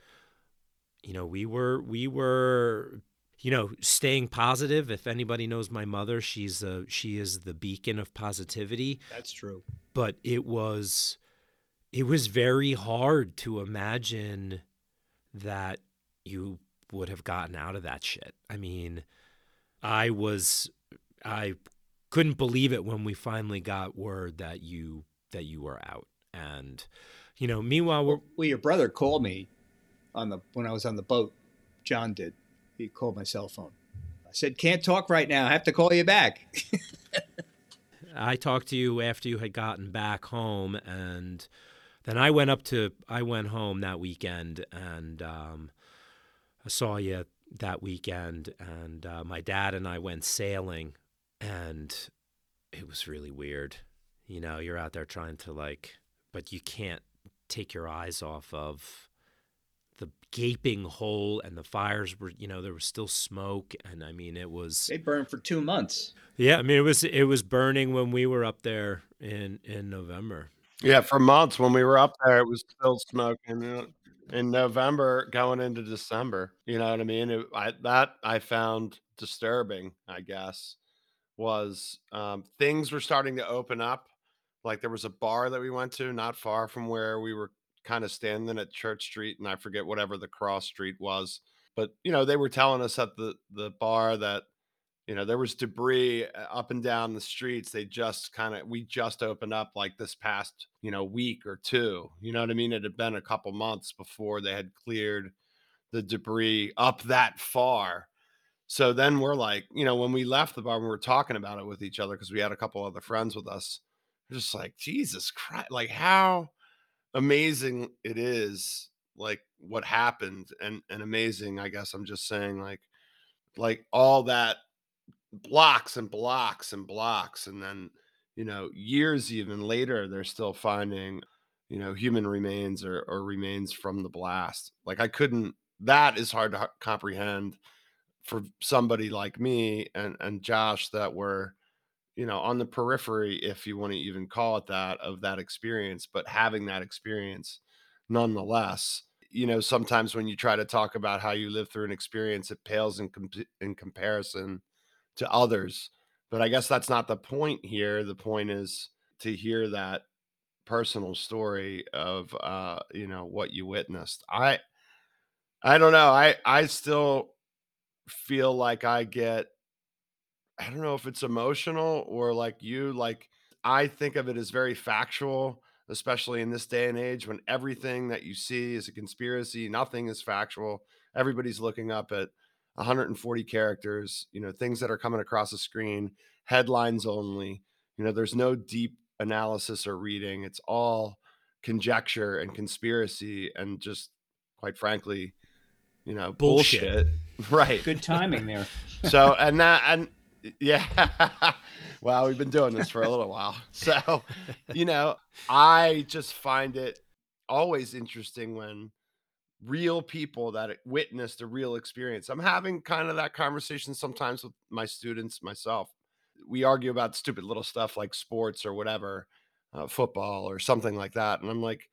you know, we were we were you know, staying positive. If anybody knows my mother, she's a, she is the beacon of positivity. That's true. But it was it was very hard to imagine that you would have gotten out of that shit. I mean, I was I couldn't believe it when we finally got word that you that you were out. And you know, meanwhile, we're, Well, your brother called me on the when I was on the boat. John did. He called my cell phone. I said, "Can't talk right now. I have to call you back." [laughs] I talked to you after you had gotten back home, and then I went up to I went home that weekend, and um, I saw you that weekend, and uh, my dad and I went sailing, and it was really weird. You know, you're out there trying to like, but you can't take your eyes off of the gaping hole and the fires were you know there was still smoke and i mean it was they burned for two months. yeah i mean it was it was burning when we were up there in in november Yeah, for months when we were up there, it was still smoking. you In November, going into December, you know what I mean. It, I, that I found disturbing. I guess was um, things were starting to open up. Like there was a bar that we went to not far from where we were kind of standing at Church Street, and I forget whatever the cross street was. But you know, they were telling us at the the bar that you know there was debris uh, up and down the streets. They just kind of we just opened up like this past you know week or two you know what i mean? It had been a couple months before they had cleared the debris up that far. So then we're like you know when we left the bar we were talking about it with each other because we had a couple other friends with us. We're just like jesus christ like how amazing it is like what happened and and amazing i guess i'm just saying like like all that blocks and blocks and blocks and then you know years even later they're still finding you know human remains or, or remains from the blast. Like i couldn't that is hard to comprehend for somebody like me and and josh that were you know on the periphery if you want to even call it that of that experience but having that experience nonetheless you know sometimes when you try to talk about how you live through an experience it pales in in comparison to others but i guess that's not the point here the point is to hear that personal story of uh you know what you witnessed. I i don't know i i still feel like i get i don't know if it's emotional or like you like i think of it as very factual especially in this day and age when everything that you see is a conspiracy nothing is factual everybody's looking up at 140 characters, you know, things that are coming across the screen, headlines only. You know, there's no deep analysis or reading. It's all conjecture and conspiracy and just quite frankly, you know, Bullshit. bullshit. [laughs] Right. Good timing there. So, and that, and yeah, [laughs] well, we've been doing this for a little while. [laughs] So, you know, I just find it always interesting when real people that witnessed a real experience. I'm having kind of that conversation sometimes with my students, myself. We argue about stupid little stuff like sports or whatever, uh, football or something like that. And I'm like,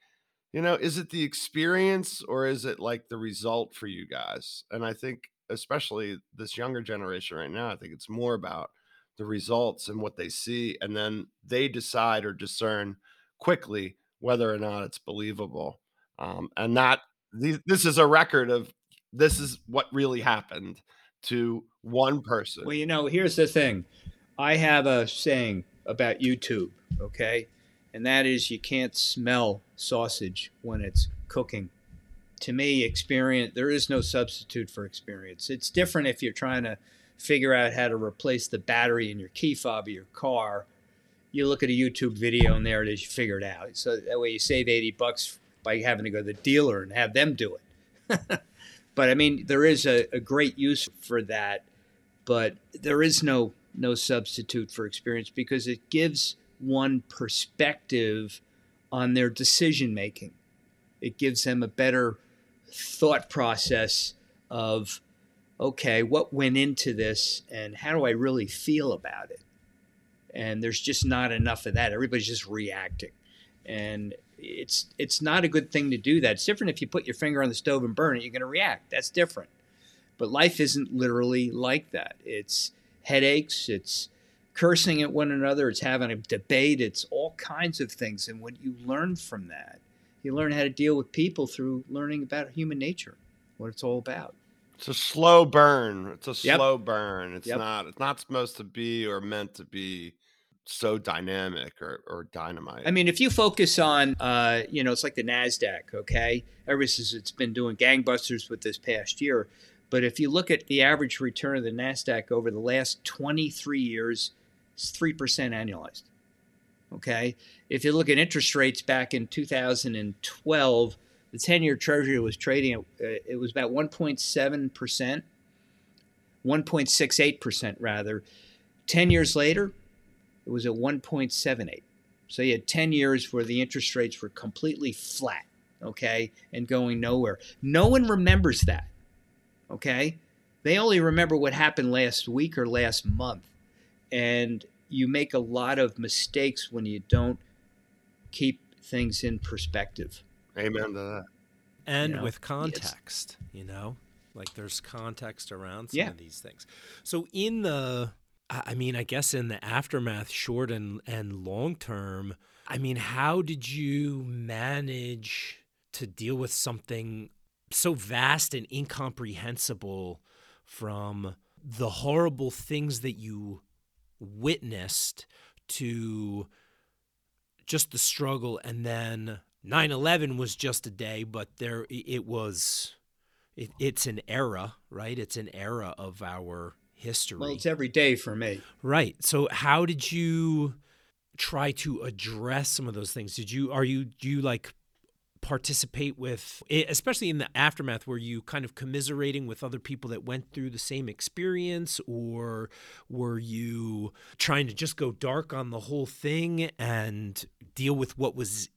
you know, is it the experience or is it like the result for you guys? And I think, especially this younger generation right now, I think it's more about the results and what they see. And then they decide or discern quickly whether or not it's believable. Um, and that these, this is a record of this is what really happened to one person. Well, you know, here's the thing. I have a saying about YouTube, okay? And that is you can't smell sausage when it's cooking. To me, experience there is no substitute for experience. It's different if you're trying to figure out how to replace the battery in your key fob of your car. You look at a YouTube video and there it is, you figure it out. So that way you save 80 bucks by having to go to the dealer and have them do it. [laughs] but I mean, there is a, a great use for that, but there is no no substitute for experience because it gives one perspective on their decision making. It gives them a better thought process of, okay, what went into this and how do I really feel about it? And there's just not enough of that. Everybody's just reacting. And it's it's not a good thing to do that. It's different if you put your finger on the stove and burn it, you're going to react. That's different. But life isn't literally like that. It's headaches, it's cursing at one another, it's having a debate, it's all kinds of things. And what you learn from that, you learn how to deal with people through learning about human nature, what it's all about. It's a slow burn. It's a Yep. slow burn. It's Yep. not. It's not supposed to be or meant to be so dynamic or, or dynamite. I mean, if you focus on, uh, you know, it's like the NASDAQ, okay? Ever since it's been doing gangbusters with this past year. But if you look at the average return of the NASDAQ over the last 23 years, it's 3% annualized, okay? If you look at interest rates back in 2012, the 10 year treasury was trading, at, uh, it was about 1.7%, 1.68% rather. 10 years later, it was at 1.78. So you had 10 years where the interest rates were completely flat, okay, and going nowhere. No one remembers that, okay? They only remember what happened last week or last month. And you make a lot of mistakes when you don't keep things in perspective. Amen to that. and You know, with context, you know, like there's context around some Yeah. of these things. So in the, I I mean, I guess in the aftermath, short and and long term, I mean, how did you manage to deal with something so vast and incomprehensible from the horrible things that you witnessed to just the struggle and then 9/11 was just a day but there it was it, it's an era right? It's an era of our history. Well, it's every day for me. right. So how did you try to address some of those things? Did you are you do you like participate with especially in the aftermath were you kind of commiserating with other people that went through the same experience or were you trying to just go dark on the whole thing and deal with what was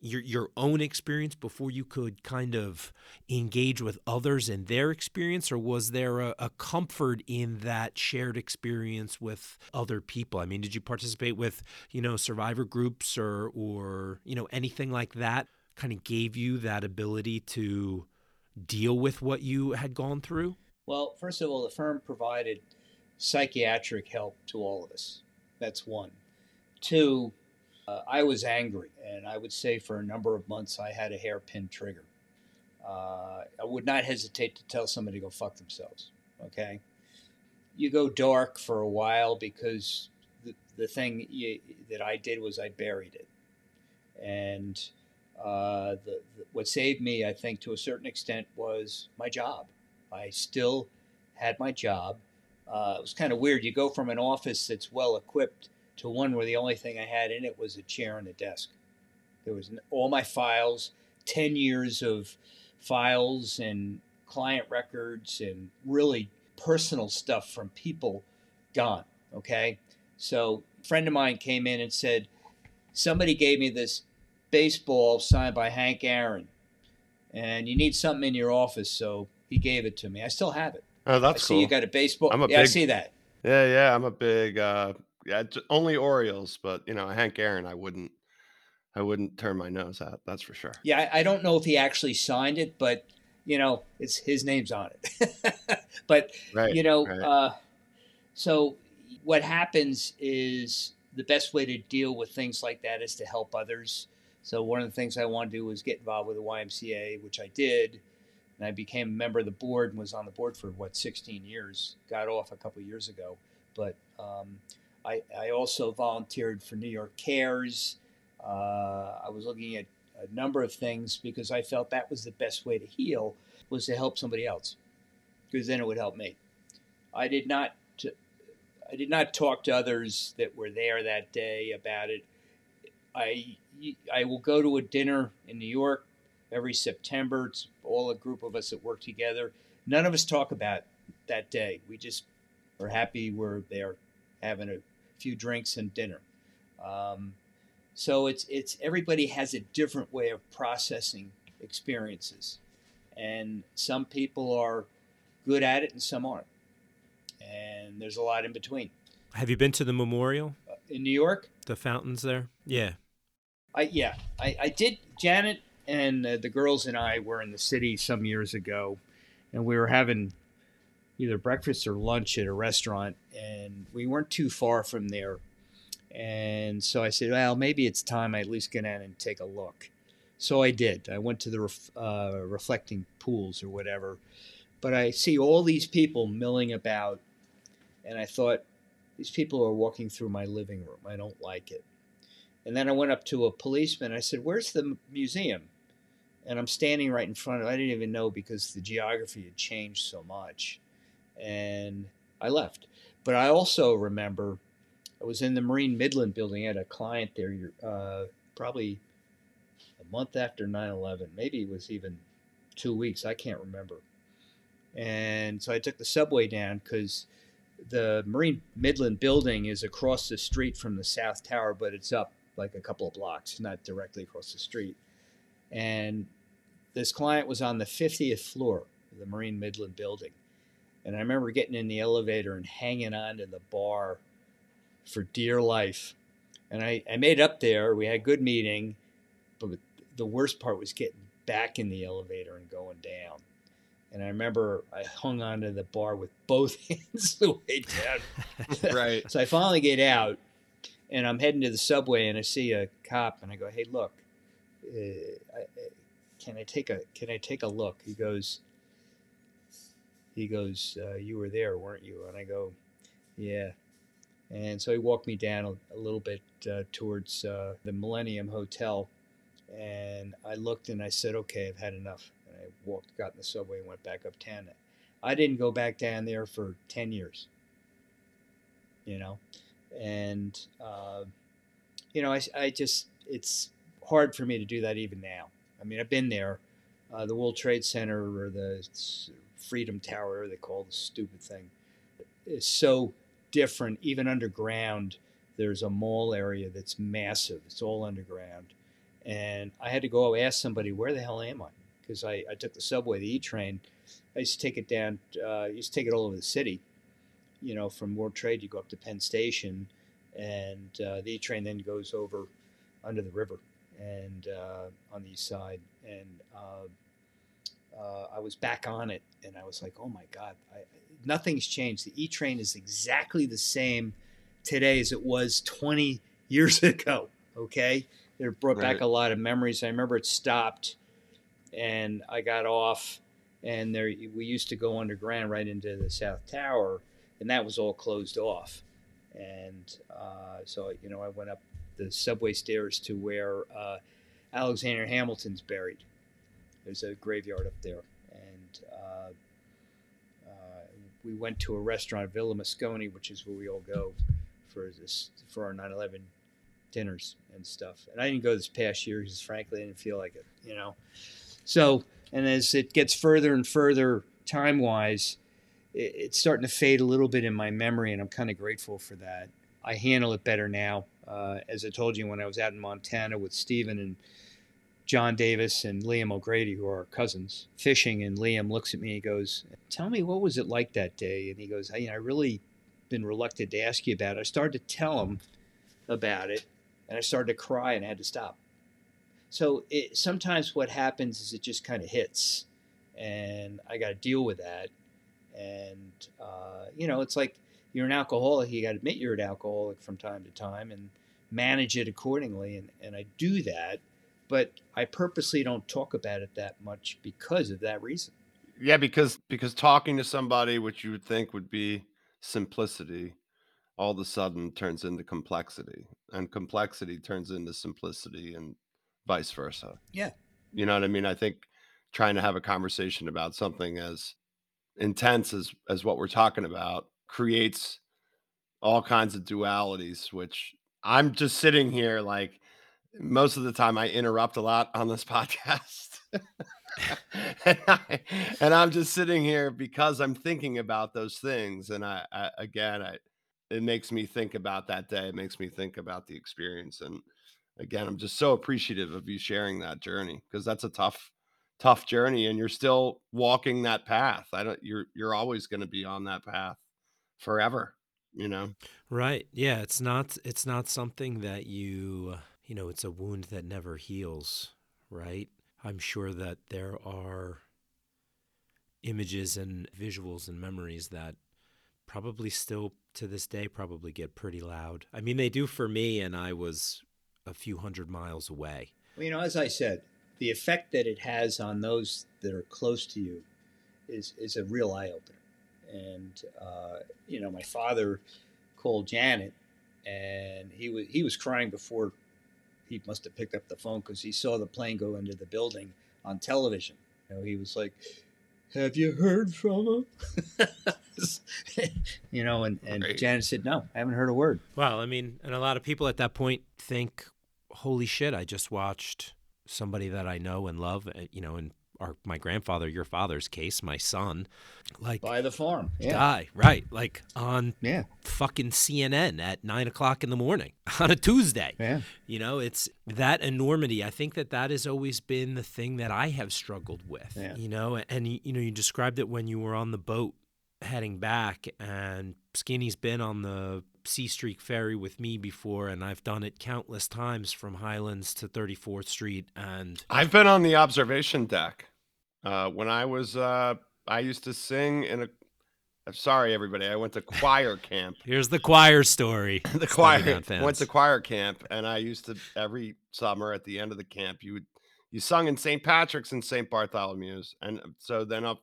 your your own experience before you could kind of engage with others and their experience? Or was there a, a comfort in that shared experience with other people? I mean did you participate with you know survivor groups or or you know anything like that kind of gave you that ability to deal with what you had gone through Well, first of all, the firm provided psychiatric help to all of us. That's one. Two, uh, I was angry, and I would say for a number of months I had a hairpin trigger. Uh, I would not hesitate to tell somebody to go fuck themselves. Okay, you go dark for a while because the, the thing you, that I did was I buried it, and uh, the, the, what saved me, I think, to a certain extent, was my job. I still had my job. Uh, it was kind of weird. You go from an office that's well equipped to one where the only thing I had in it was a chair and a desk. There was all my files, ten years of files and client records and really personal stuff from people gone. Okay, so a friend of mine came in and said, somebody gave me this baseball signed by Hank Aaron, and you need something in your office, so he gave it to me. I still have it. Oh, I that's see cool. you got a baseball. I'm a yeah, I see that. yeah, yeah. I'm a big. uh Yeah, only Orioles, but you know, Hank Aaron, I wouldn't. I wouldn't turn my nose at. That's for sure. Yeah, I, I don't know if he actually signed it, but you know, it's his name's on it. [laughs] but Right. you know, right. uh, so what happens is the best way to deal with things like that is to help others. So one of the things I wanted to do was get involved with the YMCA, which I did, and I became a member of the board and was on the board for what 16 years. Got off a couple years ago, but um, I, I also volunteered for New York Cares. Uh, I was looking at a number of things because I felt that was the best way to heal was to help somebody else, because then it would help me. I did not. I did not talk to others that were there that day about it. I I will go to a dinner in New York every September. It's all a group of us that work together. None of us talk about that day. We just are happy we're there having a few drinks and dinner. Um, so it's it's everybody has a different way of processing experiences, and some people are good at it and some aren't, and there's a lot in between. have you been to the memorial Uh, In New York, the fountains there yeah I yeah, I, I did. Janet and uh, the girls and I were in the city some years ago, and we were having either breakfast or lunch at a restaurant, and we weren't too far from there. And so I said, well, maybe it's time I at least get out and take a look. So I did. I went to the ref, uh, reflecting pools or whatever. But I see all these people milling about, and I thought, these people are walking through my living room. I don't like it. And then I went up to a policeman. I said, Where's the museum? And I'm standing right in front of it. I didn't even know because the geography had changed so much. And I left. But I also remember I was in the Marine Midland building. I had a client there uh, probably a month after 9 11. Maybe it was even two weeks. I can't remember. And so I took the subway down because the Marine Midland building is across the street from the South Tower, but it's up like a couple of blocks, not directly across the street. And this client was on the 50th floor of the Marine Midland building. And I remember getting in the elevator and hanging on to the bar for dear life. And I, I made up there. We had a good meeting, but the worst part was getting back in the elevator and going down. And I remember I hung onto the bar with both [laughs] hands the way down. [laughs] right. so I finally get out and I'm heading to the subway and I see a cop and I go, "Hey, look, uh, can I take a can I take a look?" He goes, he goes, uh, "You were there, weren't you?" And I go, "Yeah." And so he walked me down a, a little bit uh, towards uh, the Millennium Hotel, and I looked and I said, "Okay, I've had enough." And I walked, got in the subway, and went back uptown. I didn't go back down there for ten years. You know, and uh, you know, I, I just it's hard for me to do that even now. I mean, I've been there, uh, the World Trade Center or the Freedom Tower, they call the stupid thing, is so different. Even underground, there's a mall area that's massive. It's all underground, and I had to go ask somebody, "Where the hell am I?" Because I, I took the subway, the E train. I used to take it down. Uh, I used to take it all over the city you know, from World Trade, you go up to Penn Station, and uh, the E train then goes over under the river and uh, on the east side. And uh, uh I was back on it, and I was like, oh my God, I, nothing's changed. The E train is exactly the same today as it was 20 years [laughs] ago. Okay. It brought right. back a lot of memories. I remember it stopped, and I got off, and there we used to go underground right into the South Tower and that was all closed off. And uh, so, you know, I went up the subway stairs to where uh, Alexander Hamilton's buried. There's a graveyard up there, and uh, uh we went to a restaurant, Villa Mosconi, which is where we all go for this for our 9/11 dinners and stuff. And I didn't go this past year because, frankly, I didn't feel like it, you know. So, and as it gets further and further time wise, it's starting to fade a little bit in my memory, and I'm kind of grateful for that. I handle it better now. Uh, as I told you, when I was out in Montana with Stephen and John Davis and Liam O'Grady, who are cousins, fishing, and Liam looks at me and goes, "Tell me what was it like that day?" And he goes, "I, you know, I really been reluctant to ask you about it." I started to tell him about it, and I started to cry, and I had to stop. So it, sometimes what happens is it just kind of hits, and I got to deal with that and uh, you know it's like you're an alcoholic you got to admit you're an alcoholic from time to time and manage it accordingly and, and i do that but i purposely don't talk about it that much because of that reason. Yeah because because talking to somebody which you would think would be simplicity all of a sudden turns into complexity and complexity turns into simplicity and vice versa. Yeah. You know what i mean? I think trying to have a conversation about something as intense as as what we're talking about creates all kinds of dualities which i'm just sitting here like most of the time i interrupt a lot on this [laughs] podcast. And, I, and i'm just sitting here because i'm thinking about those things and I, I again i it makes me think about that day it makes me think about the experience and again i'm just so appreciative of you sharing that journey because that's a tough tough journey and you're still walking that path. I don't you're you're always going to be on that path forever, you know. Right. Yeah, it's not it's not something that you you know, it's a wound that never heals, right? I'm sure that there are images and visuals and memories that probably still to this day probably get pretty loud. I mean, they do for me, and I was a few hundred miles away. Well, you know, as I said, the effect that it has on those that are close to you is is a real eye opener. And uh, you know, my father called Janet, and he was he was crying before he must have picked up the phone because he saw the plane go into the building on television. You know, he was like, "Have you heard from him?" [laughs] you know, and and Great. Janet said, "No, I haven't heard a word." Well, I mean, and a lot of people at that point think, "Holy shit! I just watched somebody that I know and love." uh, You know, in our my grandfather, your father's case, my son, like By the farm, yeah, die right, like on yeah, fucking CNN at nine o'clock in the morning [laughs] on a Tuesday. yeah. You know, it's that enormity. I think that that has always been the thing that I have struggled with. Yeah. You know, and you know, you described it when you were on the boat heading back, and Skinny's been on the SeaStreak ferry with me before, and I've done it countless times from Highlands to 34th Street, and I've been on the observation deck. Uh, when I was, uh, I used to sing in a. I'm sorry, everybody. I went to choir [laughs] camp. here's the choir story. [laughs] the choir went to choir camp, and I used to every summer at the end of the camp, you would you sung in St. Patrick's and St. Bartholomew's, and so then of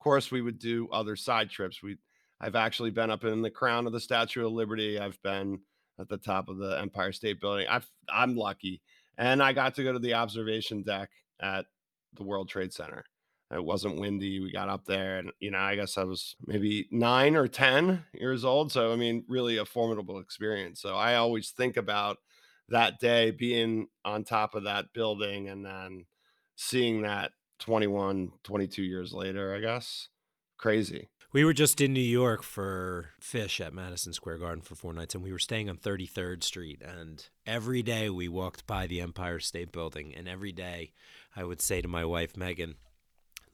course we would do other side trips. We I've actually been up in the crown of the Statue of Liberty. I've been at the top of the Empire State Building. I've I'm lucky, and I got to go to the observation deck at the World Trade Center. It wasn't windy. We got up there, and you know, I guess I was maybe nine or ten years old. So I mean, really a formidable experience. So I always think about that day being on top of that building and then seeing that 21, 22 years later. I guess crazy. We were just in New York for Phish at Madison Square Garden for four nights, and we were staying on 33rd Street. And every day we walked by the Empire State Building, and every day I would say to my wife, Megan,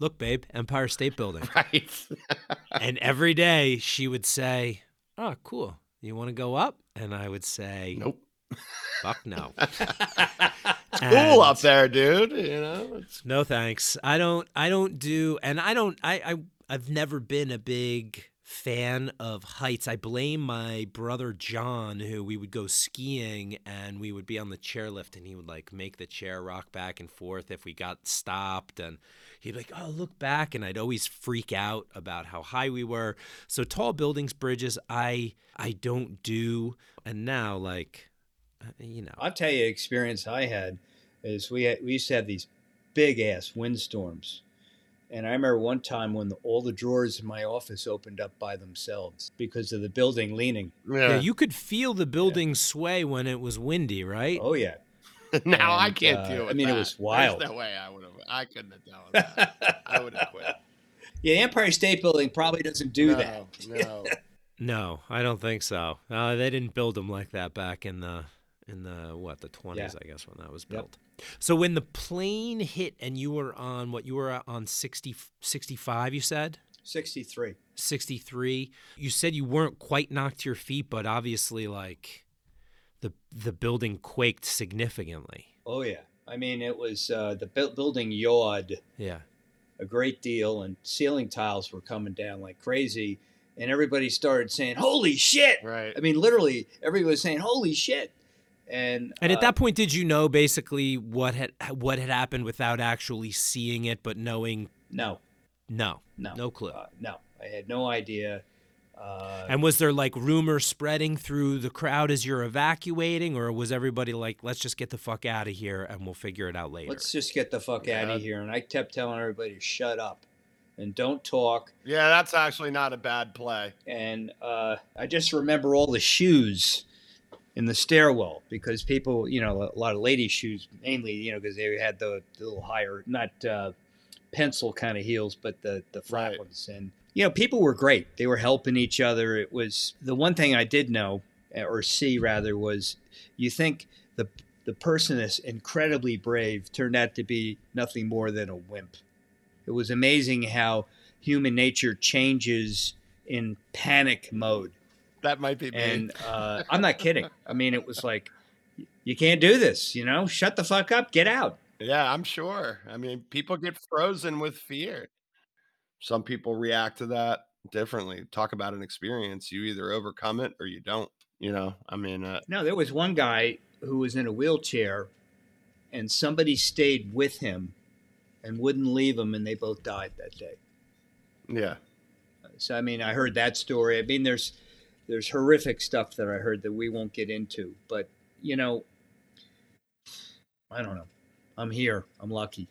Look, babe, Empire State Building. [laughs] Right. [laughs] and every day she would say, Oh, cool. You want to go up? And I would say, nope. Fuck no. It's [laughs] cool up there, dude. You know, it's No thanks. I don't I don't do and I don't I, I I've never been a big fan of heights. I blame my brother John who we would go skiing and we would be on the chairlift and he would like make the chair rock back and forth if we got stopped and he'd be like, "Oh, look back." And I'd always freak out about how high we were. So tall buildings, bridges, I I don't do and now like uh, you know. I'll tell you, an experience I had is we had, we used to have these big ass windstorms, and I remember one time when the, all the drawers in my office opened up by themselves because of the building leaning. Yeah, yeah. you could feel the building sway when it was windy, right? Oh yeah, [laughs] now I can't uh, deal with I mean, it was wild. There's no way I would have. I couldn't have dealt with that. [laughs] I would have quit. yeah. The Empire State Building probably doesn't do no, that. No. [laughs] No, I don't think so. Uh, they didn't build them like that back in the in the what the twenties, I guess, when that was Yep. built. So when the plane hit and you were on what you were on 60, 65, you said Sixty-three. sixty three. You said you weren't quite knocked to your feet, but obviously, like the the building quaked significantly. Oh yeah. I mean, it was uh, the bu- building yawed Yeah. a great deal, and ceiling tiles were coming down like crazy, and everybody started saying, "Holy shit!" Right. I mean, literally, everybody was saying, "Holy shit!" And And at uh, that point, did you know basically what had what had happened without actually seeing it, but knowing no, no, no, no clue? uh, no, I had no idea. Uh, And was there like rumor spreading through the crowd as you're evacuating, or was everybody like, "Let's just get the fuck out of here and we'll figure it out later"? let's just get the fuck out of here. And I kept telling everybody to shut up and don't talk. Yeah, that's actually not a bad play. And uh, I just remember all the shoes in the stairwell because people, you know, a lot of ladies' shoes, mainly, you know, because they had the, the little higher, not uh, pencil kind of heels, but the the flat Right. ones. And you know, people were great. They were helping each other. It was the one thing I did know uh, or see rather was you think the the person that's incredibly brave turned out to be nothing more than a wimp. It was amazing how human nature changes in panic mode. That might be me. And [laughs] uh, I'm not kidding. I mean, it was like, you can't do this, you know? Shut the fuck up, get out. yeah, I'm sure. I mean, people get frozen with fear. some people react to that differently. Talk about an experience. You either overcome it or you don't. You know, I mean, uh, No, there was one guy who was in a wheelchair, and somebody stayed with him and wouldn't leave him, and they both died that day. yeah. So I mean, I heard that story. I mean, there's there's horrific stuff that I heard that we won't get into, but you know, I don't know. I'm here. I'm lucky.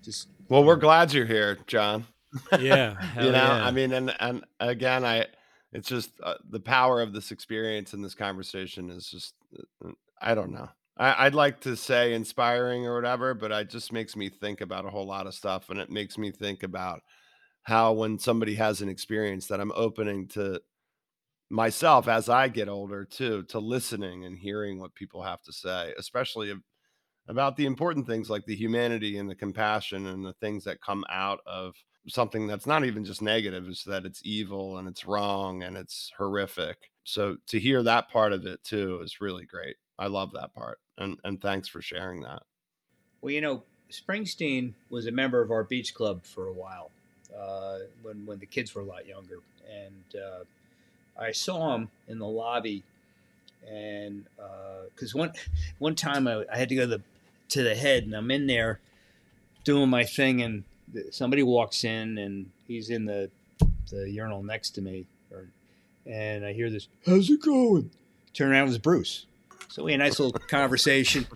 Just Well, we're glad you're here, John. [laughs] Yeah, [laughs] you know, yeah. I mean, and and again, I it's just uh, the power of this experience and this conversation is just uh, I don't know. I, I'd like to say inspiring or whatever, but it just makes me think about a whole lot of stuff, and it makes me think about how when somebody has an experience that I'm opening to myself as I get older too, to listening and hearing what people have to say, especially about the important things like the humanity and the compassion and the things that come out of something that's not even just negative, is that it's evil and it's wrong and it's horrific. So to hear that part of it too is really great. I love that part. And and thanks for sharing that. well, you know, Springsteen was a member of our beach club for a while uh, when when the kids were a lot younger, and uh, I saw him in the lobby, and uh, because one one time I, I had to go to the to the head, and I'm in there doing my thing, and somebody walks in, and he's in the the urinal next to me, or, and I hear this, "How's it going?" Turn around, it was Bruce. So we had a nice little conversation,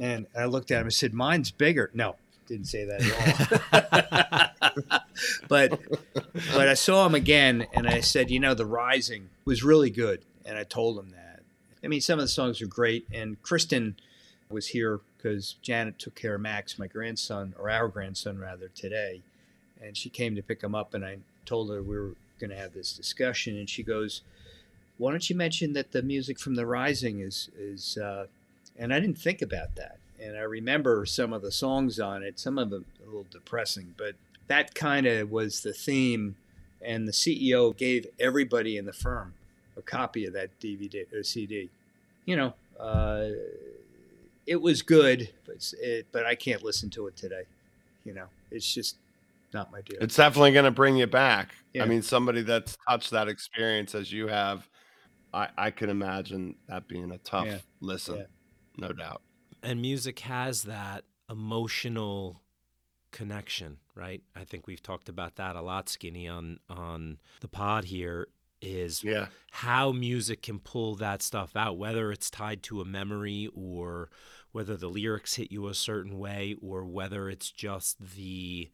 and I looked at him and said, "Mine's bigger." No, didn't say that at all. [laughs] but but I saw him again, and I said, "You know, the Rising was really good," and I told him that. I mean, some of the songs are great, and Kristen was here because Janet took care of Max, my grandson, or our grandson rather, today, and she came to pick him up, and I told her we were going to have this discussion, and she goes, "Why don't you mention that the music from the Rising is is?" Uh, and I didn't think about that, and I remember some of the songs on it. Some of them a little depressing, but that kind of was the theme. And the CEO gave everybody in the firm a copy of that DVD or CD. You know, uh, it was good, but it, but I can't listen to it today. You know, it's just not my deal. It's definitely going to bring you back. Yeah. I mean, somebody that's touched that experience as you have, I, I can imagine that being a tough Yeah. listen, Yeah. no doubt. and music has that emotional connection, right? I think we've talked about that a lot, Skinny, on on the pod here. Is Yeah. how music can pull that stuff out, whether it's tied to a memory or whether the lyrics hit you a certain way or whether it's just the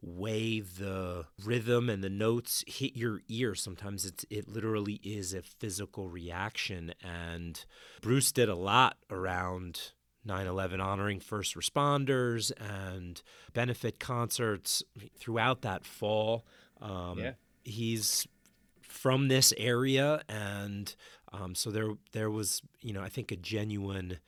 way the rhythm and the notes hit your ear. Sometimes it's it literally is a physical reaction. And Bruce did a lot around 9/11 honoring first responders and benefit concerts throughout that fall. Um, Yeah. He's from this area, and um, so there there was you know I think a genuine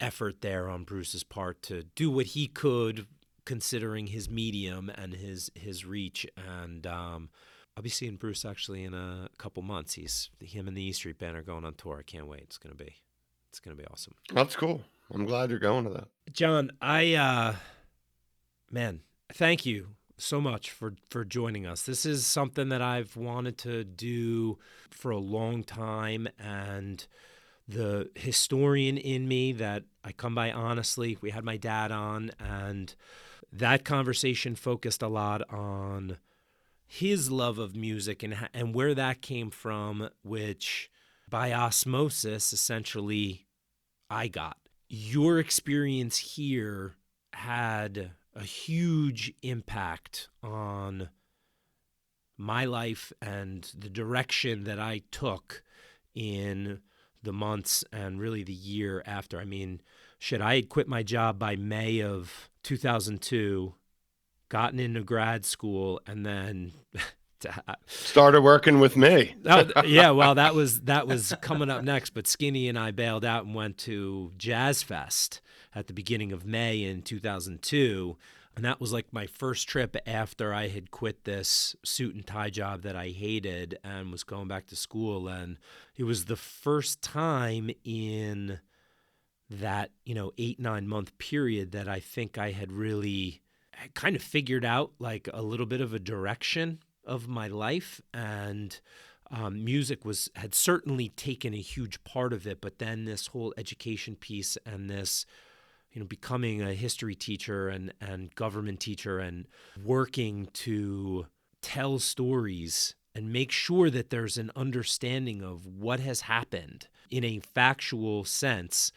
effort there on Bruce's part to do what he could, considering his medium and his his reach. And um, I'll be seeing Bruce actually in a couple months. He's him and the E Street Band are going on tour. I can't wait. It's gonna be it's gonna be awesome. That's cool. I'm glad you're going to that. John, I uh man, thank you so much for for joining us. This is something that I've wanted to do for a long time and the historian in me that I come by honestly, we had my dad on and that conversation focused a lot on his love of music and and where that came from which by osmosis essentially I got your experience here had a huge impact on my life and the direction that I took in the months and really the year after. I mean, shit, I had quit my job by May of 2002, gotten into grad school, and then. [laughs] Started working with me. [laughs] Oh, yeah, well, that was that was coming up next. But Skinny and I bailed out and went to Jazz Fest at the beginning of May in 2002, and that was like my first trip after I had quit this suit and tie job that I hated and was going back to school. And it was the first time in that you know eight nine month period that I think I had really eh, kind of figured out like a little bit of a direction of my life and um, music was had certainly taken a huge part of it but then this whole education piece and this you know becoming a history teacher and and government teacher and working to tell stories and make sure that there's an understanding of what has happened in a factual sense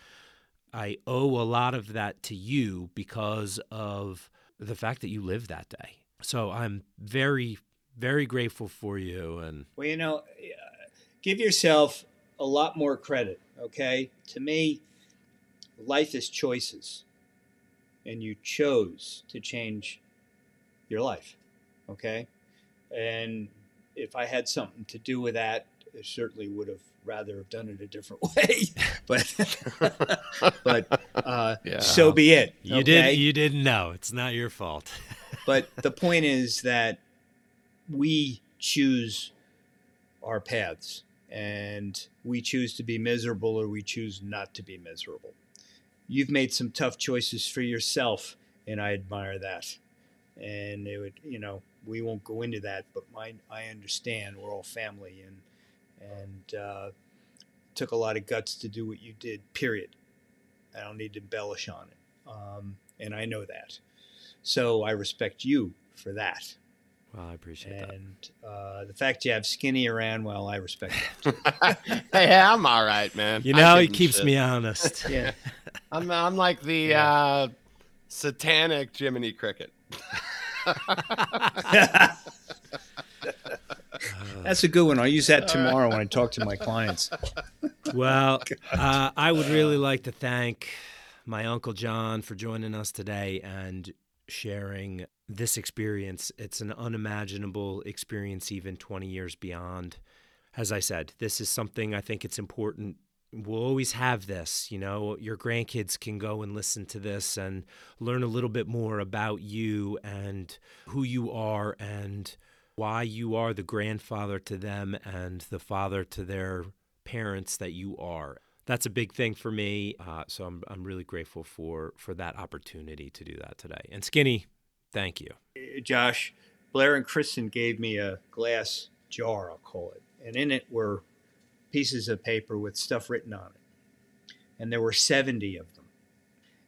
I owe a lot of that to you because of the fact that you lived that day. So I'm very, very grateful for you. And Well, you know, uh, give yourself a lot more credit, okay? To me, life is choices, and you chose to change your life, okay? And if I had something to do with that, I certainly would have rather have done it a different [laughs] way. but, [laughs] but uh, Yeah. so be it. you okay? did you didn't know. It's not your fault. [laughs] but the point is that we choose our paths and we choose to be miserable or we choose not to be miserable. You've made some tough choices for yourself, and I admire that. And it would, you know, we won't go into that, but my, I understand we're all family, and and uh, took a lot of guts to do what you did. Period. I don't need to embellish on it, um, and I know that. So I respect you for that. Well, I appreciate that. And uh, the fact you have skinny around, well, I respect that. [laughs] hey, I'm all right, man. You know, he keeps shit. me honest. [laughs] yeah. [laughs] I'm I'm like the Yeah. uh, satanic Jiminy Cricket. That's a good one. I'll use that tomorrow when I talk to my clients. well, uh, I would really like to thank my Uncle John for joining us today and sharing this experience. It's an unimaginable experience, even 20 years beyond. As I said, this is something I think it's important. We'll always have this, you know, your grandkids can go and listen to this and learn a little bit more about you and who you are and why you are the grandfather to them and the father to their parents that you are. That's a big thing for me. Uh, so I'm, I'm really grateful for, for that opportunity to do that today. And Skinny, thank you. Josh, Blair and Kristen gave me a glass jar, I'll call it. And in it were pieces of paper with stuff written on it. And there were 70 of them.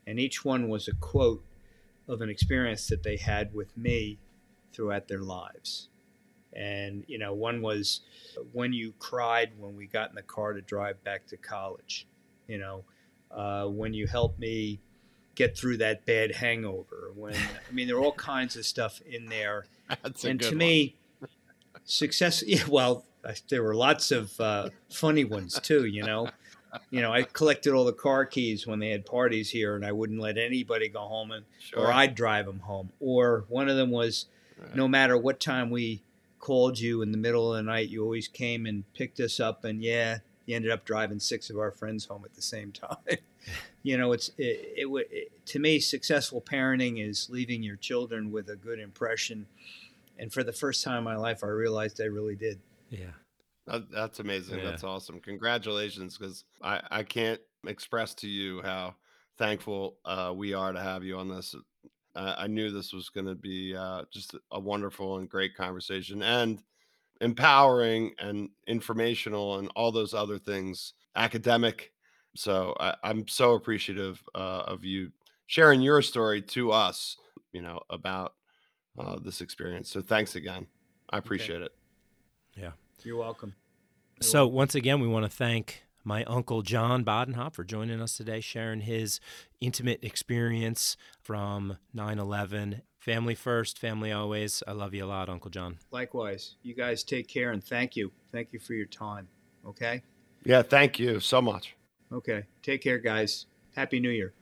And each one was a quote of an experience that they had with me throughout their lives. And, you know, one was when you cried when we got in the car to drive back to college, you know, uh, when you helped me get through that bad hangover, when, I mean, there are all kinds of stuff in there [laughs] That's and to one. me, success. [laughs] Yeah, well, I- there were lots of uh, funny ones too. You know, you know, I collected all the car keys when they had parties here, and I wouldn't let anybody go home, and sure. or I'd drive them home. Or one of them was, Right. no matter what time we called you in the middle of the night, you always came and picked us up, and yeah, you ended up driving six of our friends home at the same time. [laughs] you know, it's it, it, would- it to me, successful parenting is leaving your children with a good impression. And for the first time in my life, I realized I really did. Yeah. That, that's amazing. Yeah. That's awesome. Congratulations, because I, I can't express to you how thankful uh, we are to have you on this. Uh, I knew this was going to be uh, just a wonderful and great conversation and empowering and informational and all those other things, academic. So I, I'm so appreciative uh, of you sharing your story to us, you know, about uh, this experience. So thanks again. I appreciate it. Yeah. You're welcome. You're So once again, we want to thank my uncle John Bodenhop for joining us today, sharing his intimate experience from 9/11. Family first, family always. I love you a lot, Uncle John. Likewise, you guys take care and thank you. Thank you for your time. Okay? Yeah, thank you so much. Okay. Take care, guys. Happy New Year.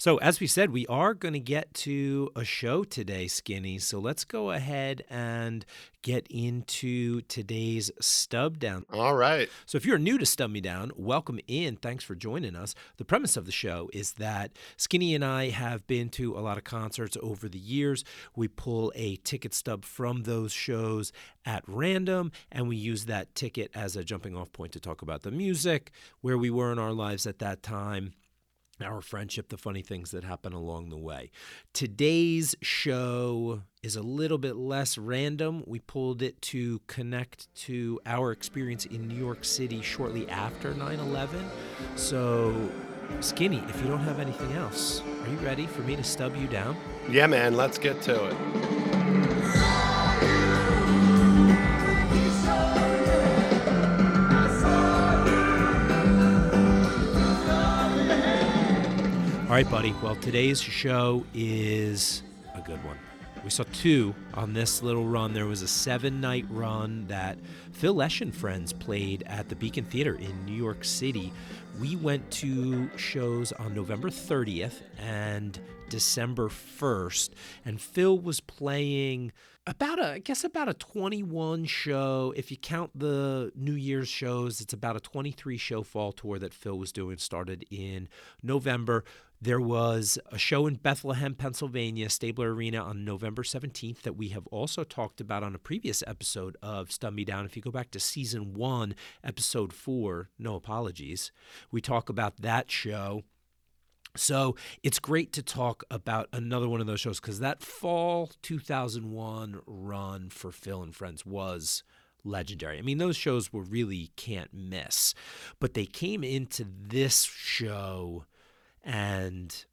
So, as we said, we are going to get to a show today, Skinny. So, let's go ahead and get into today's stub down. All right. So, if you're new to Stub Me Down, welcome in. Thanks for joining us. The premise of the show is that Skinny and I have been to a lot of concerts over the years. We pull a ticket stub from those shows at random, and we use that ticket as a jumping off point to talk about the music, where we were in our lives at that time our friendship, the funny things that happen along the way. Today's show is a little bit less random. We pulled it to connect to our experience in New York City shortly after 9 11. So, Skinny, if you don't have anything else, are you ready for me to stub you down? Yeah, man, let's get to it. Right, buddy. Well, today's show is a good one. We saw two on this little run. There was a seven night run that Phil Lesh and friends played at the Beacon Theater in New York City. We went to shows on November 30th and December 1st, and Phil was playing about a I guess about a 21 show if you count the New Year's shows it's about a 23 show fall tour that Phil was doing started in November there was a show in Bethlehem, Pennsylvania, Stabler Arena on November 17th that we have also talked about on a previous episode of Stub Me Down. If you go back to season one, episode four, no apologies, we talk about that show. So it's great to talk about another one of those shows because that fall 2001 run for Phil and Friends was legendary. I mean, those shows were really can't miss, but they came into this show and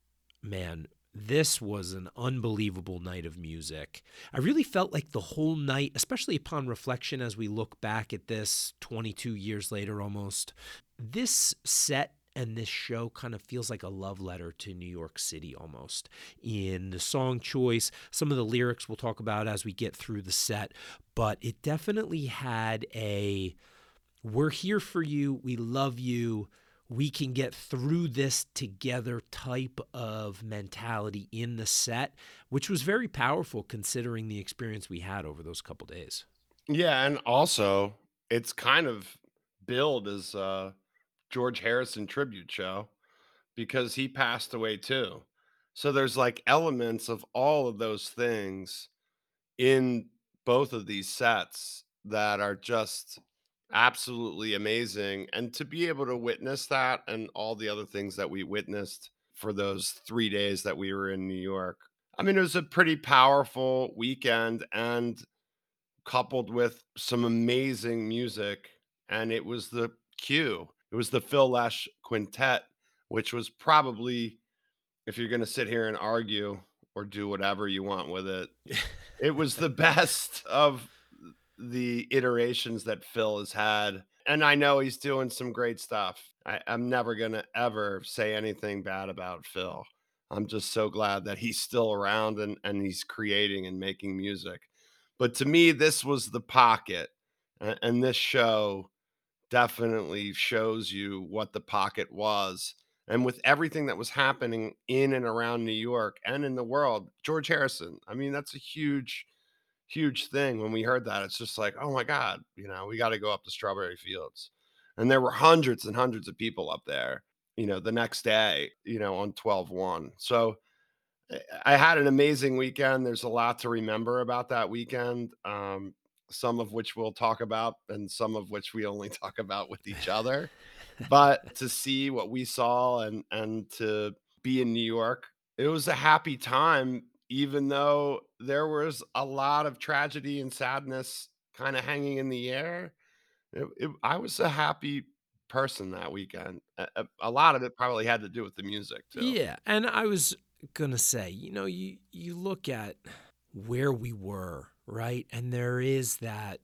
man, this was an unbelievable night of music. I really felt like the whole night, especially upon reflection as we look back at this 22 years later almost, this set and this show kind of feels like a love letter to New York City almost in the song choice. Some of the lyrics we'll talk about as we get through the set, but it definitely had a we're here for you, we love you we can get through this together type of mentality in the set, which was very powerful considering the experience we had over those couple days. Yeah, and also it's kind of billed as a George Harrison tribute show because he passed away too. So there's like elements of all of those things in both of these sets that are just absolutely amazing. And to be able to witness that and all the other things that we witnessed for those three days that we were in New York, I mean, it was a pretty powerful weekend and coupled with some amazing music. And it was the cue, it was the Phil Lesh Quintet, which was probably, if you're going to sit here and argue or do whatever you want with it, it was the [laughs] best of the iterations that Phil has had. And I know he's doing some great stuff. I, am never going to ever say anything bad about Phil. I'm just so glad that he's still around and, and he's creating and making music. But to me, this was the pocket. And, and this show definitely shows you what the pocket was. And with everything that was happening in and around New York and in the world, George Harrison, I mean, that's a huge huge thing when we heard that. It's just like, oh my God, you know, we got to go up to Strawberry Fields. And there were hundreds and hundreds of people up there, you know, the next day, you know, on 12 1. So eh, I had an amazing weekend. There's a lot to remember about that weekend, um, some of which we'll talk about, and some of which we only [laughs] talk about with each other. but [laughs] to see what we saw and and to be in New York, it was a happy time even though there was a lot of tragedy and sadness kind of hanging in the air, it, it, I was a happy person that weekend. A, a, lot of it probably had to do with the music too. Yeah, and I was gonna say, you know, you you look at where we were, right, and there is that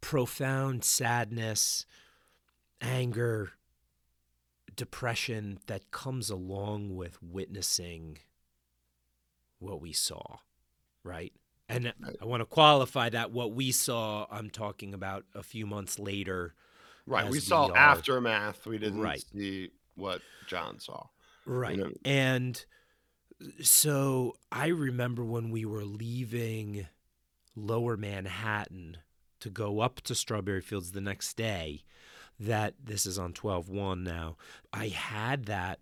profound sadness, anger, depression that comes along with witnessing what we saw, right? And I want to qualify that what we saw, I'm talking about a few months later. Right. We saw we aftermath. We didn't right. see what John saw. Right. You know? And so I remember when we were leaving lower Manhattan to go up to Strawberry Fields the next day, that this is on 12 1 now, I had that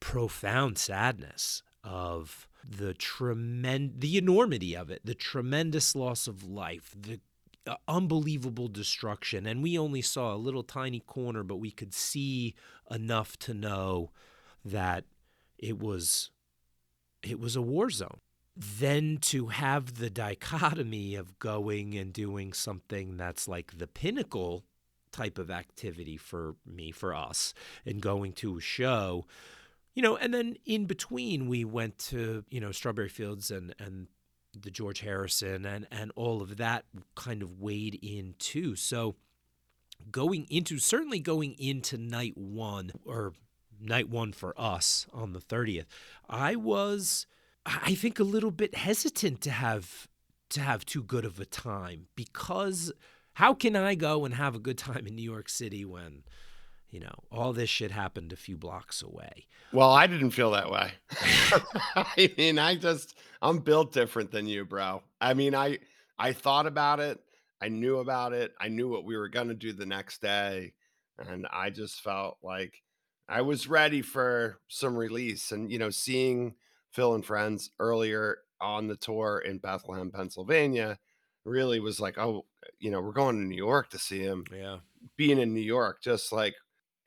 profound sadness of the tremend the enormity of it, the tremendous loss of life, the uh, unbelievable destruction, and we only saw a little tiny corner, but we could see enough to know that it was it was a war zone. Then to have the dichotomy of going and doing something that's like the pinnacle type of activity for me, for us, and going to a show, you know, and then in between we went to, you know, Strawberry Fields and and the George Harrison and and all of that kind of weighed in too. So going into certainly going into night one or night one for us on the 30th, I was I think a little bit hesitant to have to have too good of a time because how can I go and have a good time in New York City when you know all this shit happened a few blocks away? Well, I didn't feel that way. [laughs] I mean, I just I'm built different than you, bro. I mean, I I thought about it. I knew about it. I knew what we were going to do the next day, and I just felt like I was ready for some release and you know, seeing Phil and friends earlier on the tour in Bethlehem, Pennsylvania, really was like, oh, you know, we're going to New York to see him. Yeah. Being in New York, just like,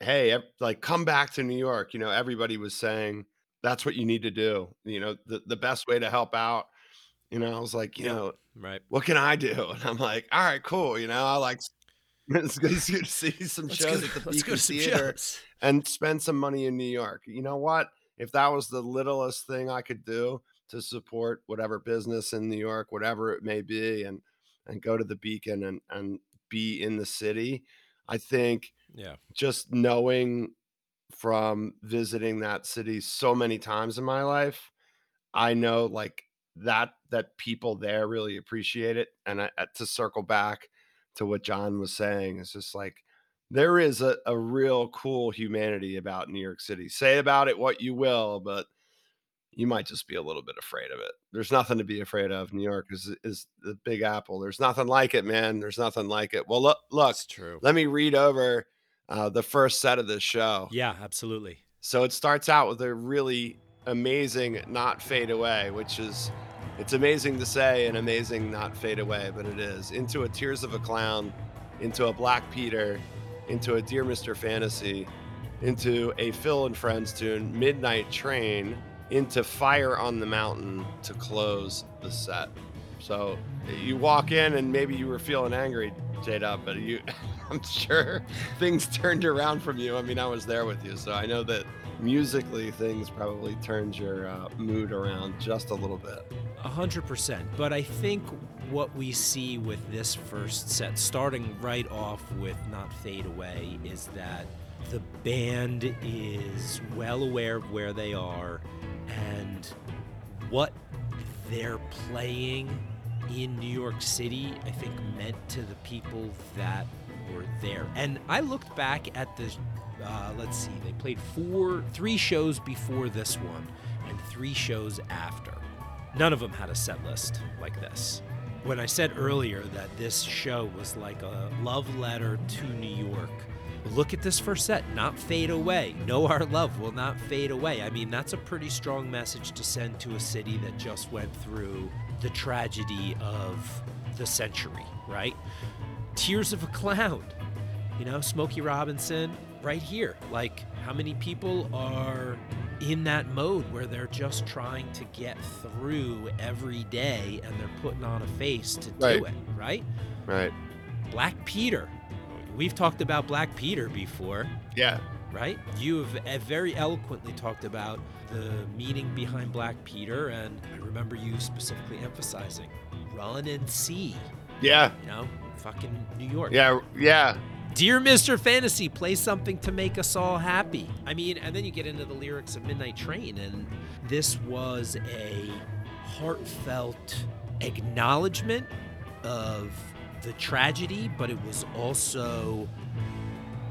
hey, ev- like come back to New York. You know, everybody was saying that's what you need to do. You know, the, the best way to help out. You know, I was like, you Yeah. know, Right. what can I do? And I'm like, all right, cool. You know, I like [laughs] it's good to see see some Let's shows go, at the [laughs] let's go Beacon Theater shows. and spend some money in New York. You know what? If that was the littlest thing I could do to support whatever business in New York, whatever it may be, and and go to the Beacon and and be in the city, I think Yeah. just knowing from visiting that city so many times in my life, I know like that that people there really appreciate it. And I, uh, to circle back to what John was saying, it's just like there is a, a real cool humanity about New York City. Say about it what you will, but you might just be a little bit afraid of it. There's nothing to be afraid of. New York is is the Big Apple. There's nothing like it, man. There's nothing like it. Well, look, look. That's true. Let me read over uh, the first set of this show. Yeah, absolutely. So it starts out with a really amazing not fade away, which is it's amazing to say and amazing not fade away, but it is. Into a Tears of a Clown, into a Black Peter, into a Dear Mr. Fantasy, into a Phil and Friends tune, Midnight Train, into Fire on the Mountain to close the set. So you walk in and maybe you were feeling angry, J Dub, but you [laughs] [laughs] I'm sure things turned around from you. I mean, I was there with you, so I know that musically things probably turned your uh, mood around just a little bit. A hundred percent. But I think what we see with this first set, starting right off with Not Fade Away, is that the band is well aware of where they are and what they're playing in New York City, I think meant to the people that were there. And I looked back at the, uh, let's see, they played four, three shows before this one and three shows after. None of them had a set list like this. When I said earlier that this show was like a love letter to New York, look at this first set, not fade away. Know our love will not fade away. I mean, that's a pretty strong message to send to a city that just went through the tragedy of the century, right? Tears of a Clown, you know, Smokey Robinson, right here. Like, how many people are in that mode where they're just trying to get through every day and they're putting on a face to do it, right? Right. Black Peter. We've talked about Black Peter before, Yeah. right? You have uh, very eloquently talked about the meaning behind Black Peter, and I remember you specifically emphasizing run and see, Yeah. you know, fucking New York. Yeah. Yeah. Dear Mr. Fantasy, play something to make us all happy. I mean, and then you get into the lyrics of Midnight Train, and this was a heartfelt acknowledgement of the tragedy, but it was also,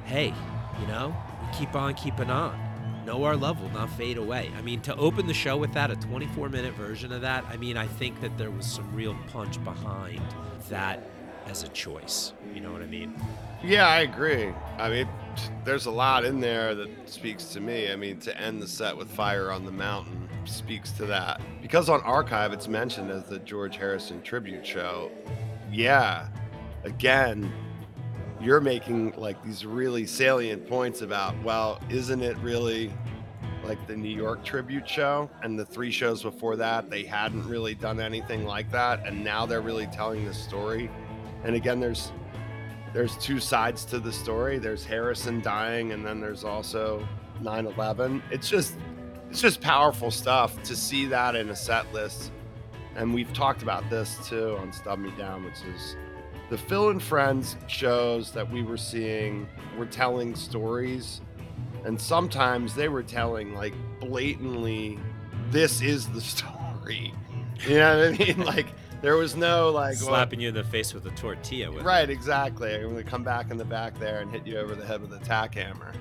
hey, you know, we keep on keeping on. Know our love will not fade away. I mean, to open the show with that, a 24 minute version of that, I mean, I think that there was some real punch behind that as a choice. You know what I mean? Yeah, I agree. I mean, there's a lot in there that speaks to me. I mean, to end the set with Fire on the Mountain speaks to that. Because on Archive, it's mentioned as the George Harrison tribute show. Yeah, again, you're making like these really salient points about, well, isn't it really like the New York tribute show, and the three shows before that, they hadn't really done anything like that, and now they're really telling the story. And again, there's there's two sides to the story. There's Harrison dying, and then there's also 9/11. It's just it's just powerful stuff to see that in a set list. And we've talked about this too on Stub Me Down, which is the Phil and Friends shows that we were seeing were telling stories. And sometimes they were telling like blatantly, this is the story. [laughs] You know what I mean? Like there was no like well, slapping you in the face with a tortilla. With it. Right, exactly. I'm gonna come back in the back there and hit you over the head with a tack hammer.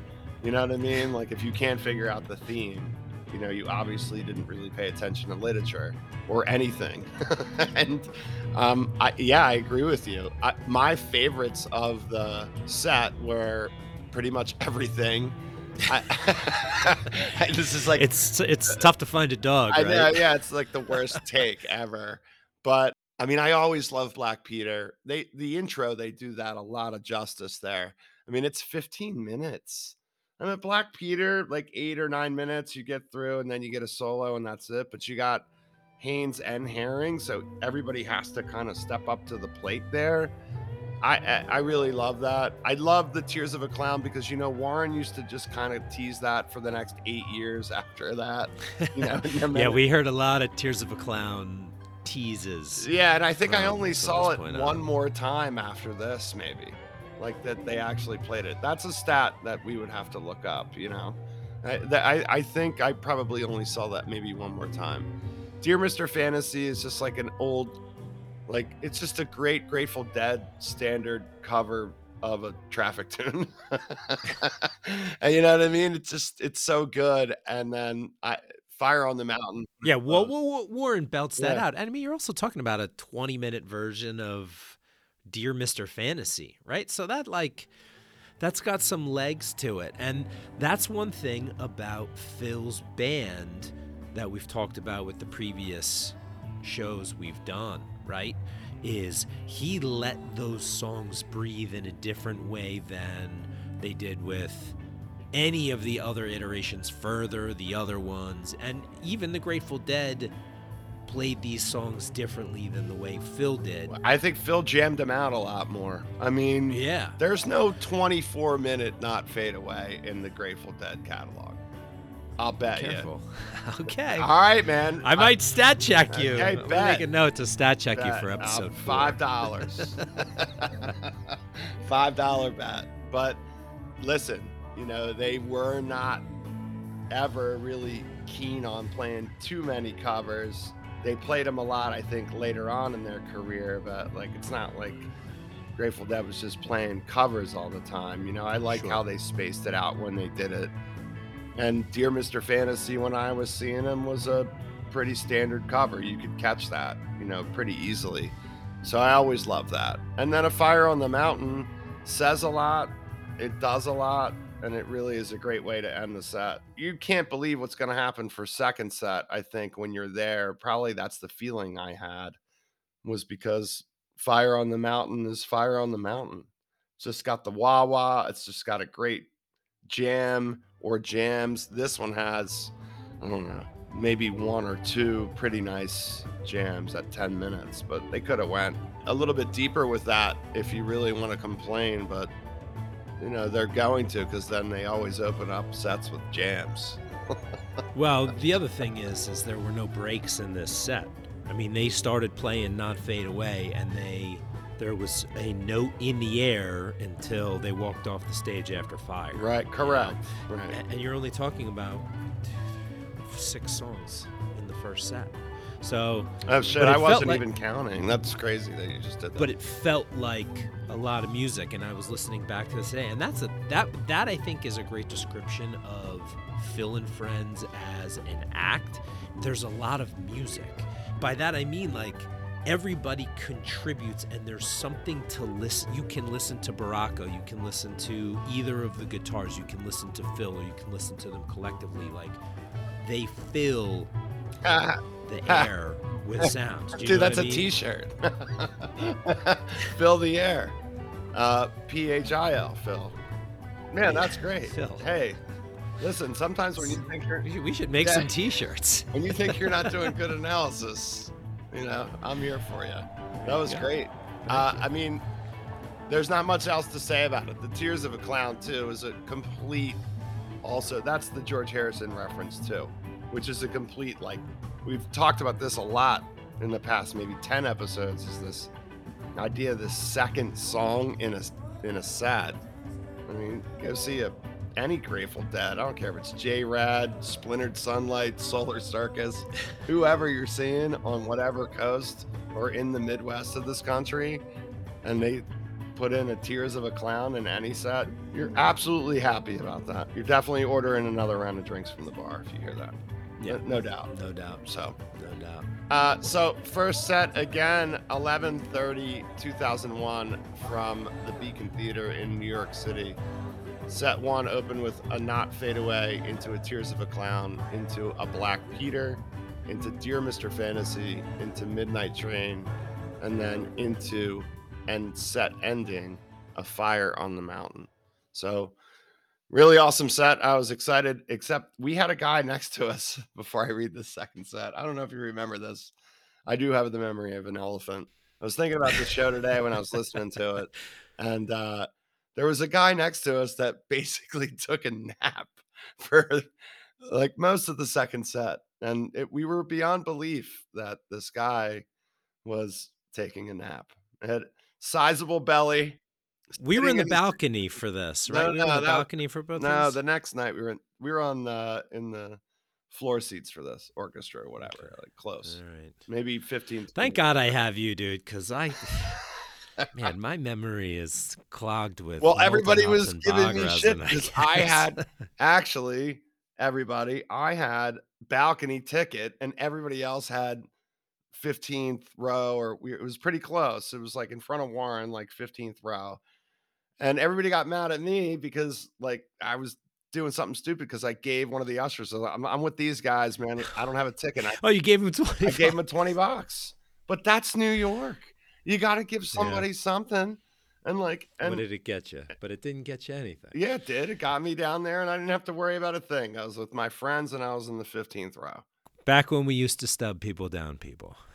You know what I mean? Like if you can't figure out the theme, you know, you obviously didn't really pay attention to literature or anything. [laughs] and um, I, yeah, I agree with you. I, my favorites of the set were pretty much [laughs] everything. I, [laughs] this is like it's it's tough to find a dog. I right? know, yeah, it's like the worst take ever. But I mean, I always love Black Peter. They the intro they do that a lot of justice there. I mean, it's 15 minutes. I mean, Black Peter, like eight or nine minutes, you get through, and then you get a solo, and that's it. But you got Haynes and Herring, so everybody has to kind of step up to the plate there. I, I I really love that. I love the Tears of a Clown because you know Warren used to just kind of tease that for the next eight years after that. You know, [laughs] [laughs] yeah, we heard a lot of Tears of a Clown teases. Yeah, and I think I only saw this it point one on. more time after this, maybe. Like that they actually played it. That's a stat that we would have to look up, you know. I, that, I, I think I probably only saw that maybe one more time. Dear Mr. Fantasy is just like an old, like, it's just a great Grateful Dead standard cover of a traffic [laughs] tune. [laughs] and you know what I mean? It's just, it's so good. And then I, Fire on the Mountain. Yeah, well, Uh, well, well, Warren belts that yeah. out. And I mean, you're also talking about a 20 minute version of Dear Mr. Fantasy, right? So that, like, that's got some legs to it. And that's one thing about Phil's band that we've talked about with the previous shows we've done, right? Is he let those songs breathe in a different way than they did with any of the other iterations further, the other ones, and even the Grateful Dead played these songs differently than the way Phil did. I think Phil jammed them out a lot more. I mean, Yeah. there's no 24 minute not fade away in the Grateful Dead catalog. I'll bet Careful. [laughs] okay. All right, man. I might stat check you. Okay, I'm bet. make a note to stat check you for Uh, episode four. five dollars. [laughs] [laughs] five dollar bet. But listen, you know they were not ever really keen on playing too many covers. They played them a lot, I think, later on in their career, but like it's not like Grateful Dead was just playing covers all the time. You know, I like Sure. how they spaced it out when they did it. And Dear Mr. Fantasy, when I was seeing him, was a pretty standard cover. You could catch that, you know, pretty easily. So I always love that. And then A Fire on the Mountain says a lot, it does a lot, and it really is a great way to end the set. You can't believe what's going to happen for second set, I think, when you're there. Probably that's the feeling I had, was because Fire on the Mountain is Fire on the Mountain. It's just got the wah wah, it's just got a great jam or jams. This one has, I don't know, maybe one or two pretty nice jams at 10 minutes, but they could have went a little bit deeper with that if you really want to complain, but you know, they're going to because then they always open up sets with jams. [laughs] Well, the other thing is, is there were no breaks in this set. I mean, they started playing "Not Fade Away," and they there was a note in the air until they walked off the stage after fire. Right, you know? correct. Right. And you're only talking about six songs in the first set. So, Oh shit, I wasn't like- even counting. That's crazy that you just did that. but it felt like a lot of music, and I was listening back to this today, and that's a that that I think is a great description of Phil and Friends as an act. There's a lot of music. By that I mean like everybody contributes, and there's something to listen. You can listen to Barraco, you can listen to either of the guitars, you can listen to Phil, or you can listen to them collectively. Like they fill [laughs] ah, the air with [laughs] sounds. Dude, that's I a mean? shirt [laughs] Fill the air. Uh, P H I L, Phil. Man, that's great. Phil. Hey, Listen, sometimes when you think you're We should, make Yeah. some T-shirts. when you think you're not doing good [laughs] analysis, you know, I'm here for you. That was Yeah. great. Uh, I mean, there's not much else to say about it. The Tears of a Clown too is a complete. Also, that's the George Harrison reference too, which is a complete like. We've talked about this a lot in the past, maybe ten episodes. Is this idea of the second song in a in a set? I mean, go see a any Grateful Dead. I don't care if it's JRAD, Splintered Sunlight, Solar Circus, [laughs] whoever you're seeing on whatever coast or in the Midwest of this country, and they put in a Tears of a Clown in any set, you're absolutely happy about that. You're definitely ordering another round of drinks from the bar if you hear that. Yeah. No, no doubt. No doubt. So, No doubt. uh, so first set again, 11:30, 2001, from the Beacon Theater in New York City. Set one opened with a not fade away into a Tears of a Clown, into a Black Peter, into Dear Mr. Fantasy, into Midnight Train, and then into and set ending a Fire on the Mountain. So really awesome set. I was excited, except we had a guy next to us [laughs] before I read the second set. I don't know if you remember this. I do have the memory of an elephant. I was thinking about the show today when I was listening to it, and uh, there was a guy next to us that [laughs] basically took a nap [laughs] for like most of the second set, and it, we were beyond belief that this guy was taking a nap. It had sizable belly. We were in the balcony for this, No, right? we were in no, the that- balcony for both No, the next night we were in, we were on the in the floor seats for this orchestra or whatever, like close, All right. maybe 15. Thank God I have you, dude, because I, [laughs] man, my memory is clogged with. Well, everybody was giving me shit because I guess- had [laughs] actually everybody I had balcony ticket and everybody else had 15th row or we, it was pretty close. It was like in front of Warren, like 15th row. And everybody got mad at me because like I was doing something stupid because I gave one of the ushers. So I'm, I'm with these guys, man. I don't have a ticket. I, Oh, you gave him twenty. I gave him a 20 bucks. But that's New York. You got to give somebody something. And like, and what did it get you? But it didn't get you anything. yeah, it did. It got me down there, and I didn't have to worry about a thing. I was with my friends, and I was in the 15th row. Back when we used to stub people down, people. [laughs]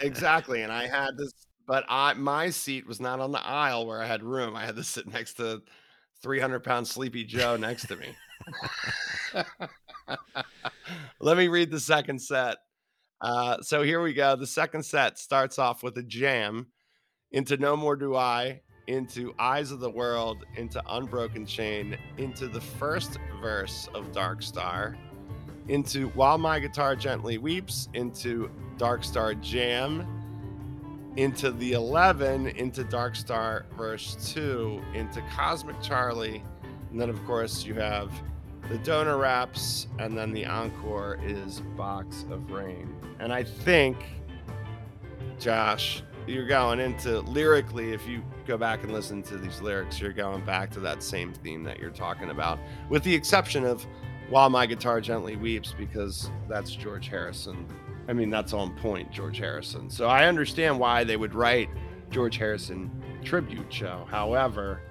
Exactly. And I had this, but I my seat was not on the aisle where I had room. I had to sit next to 300 pound Sleepy Joe next to me. [laughs] Let me read the second set. Uh, so here we go. The second set starts off with a jam into No More Do I, into Eyes of the World, into Unbroken Chain, into the first verse of Dark Star, into While My Guitar Gently Weeps, into Dark Star Jam, into the 11, into Dark Star verse 2, into Cosmic Charlie, and then, of course, you have the donor raps, and then the encore is Box of Rain. And I think, Josh, you're going into lyrically, if you go back and listen to these lyrics, you're going back to that same theme that you're talking about, with the exception of While My Guitar Gently Weeps, because that's George Harrison. I mean, that's on point, George Harrison. So I understand why they would write George Harrison tribute show. However,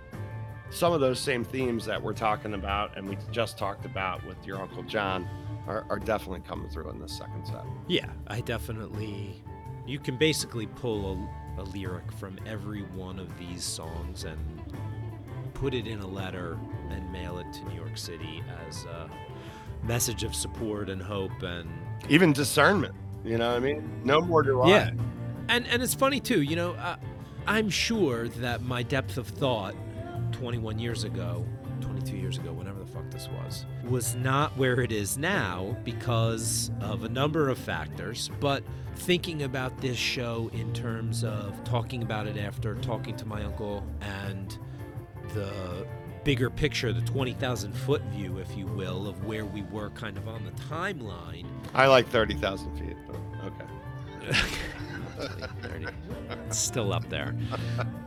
some of those same themes that we're talking about and we just talked about with your Uncle John are, are definitely coming through in this second set. Yeah, I definitely. You can basically pull a, a lyric from every one of these songs and put it in a letter and mail it to New York City as a message of support and hope and Even discernment, you know what I mean? No more do I. Yeah. and and it's funny too you know uh, i'm sure that my depth of thought 21 years ago 22 years ago whenever the fuck this was was not where it is now because of a number of factors but thinking about this show in terms of talking about it after talking to my uncle and the bigger picture the 20,000 foot view if you will of where we were kind of on the timeline I like 30,000 feet, okay. 30. [laughs] It's still up there.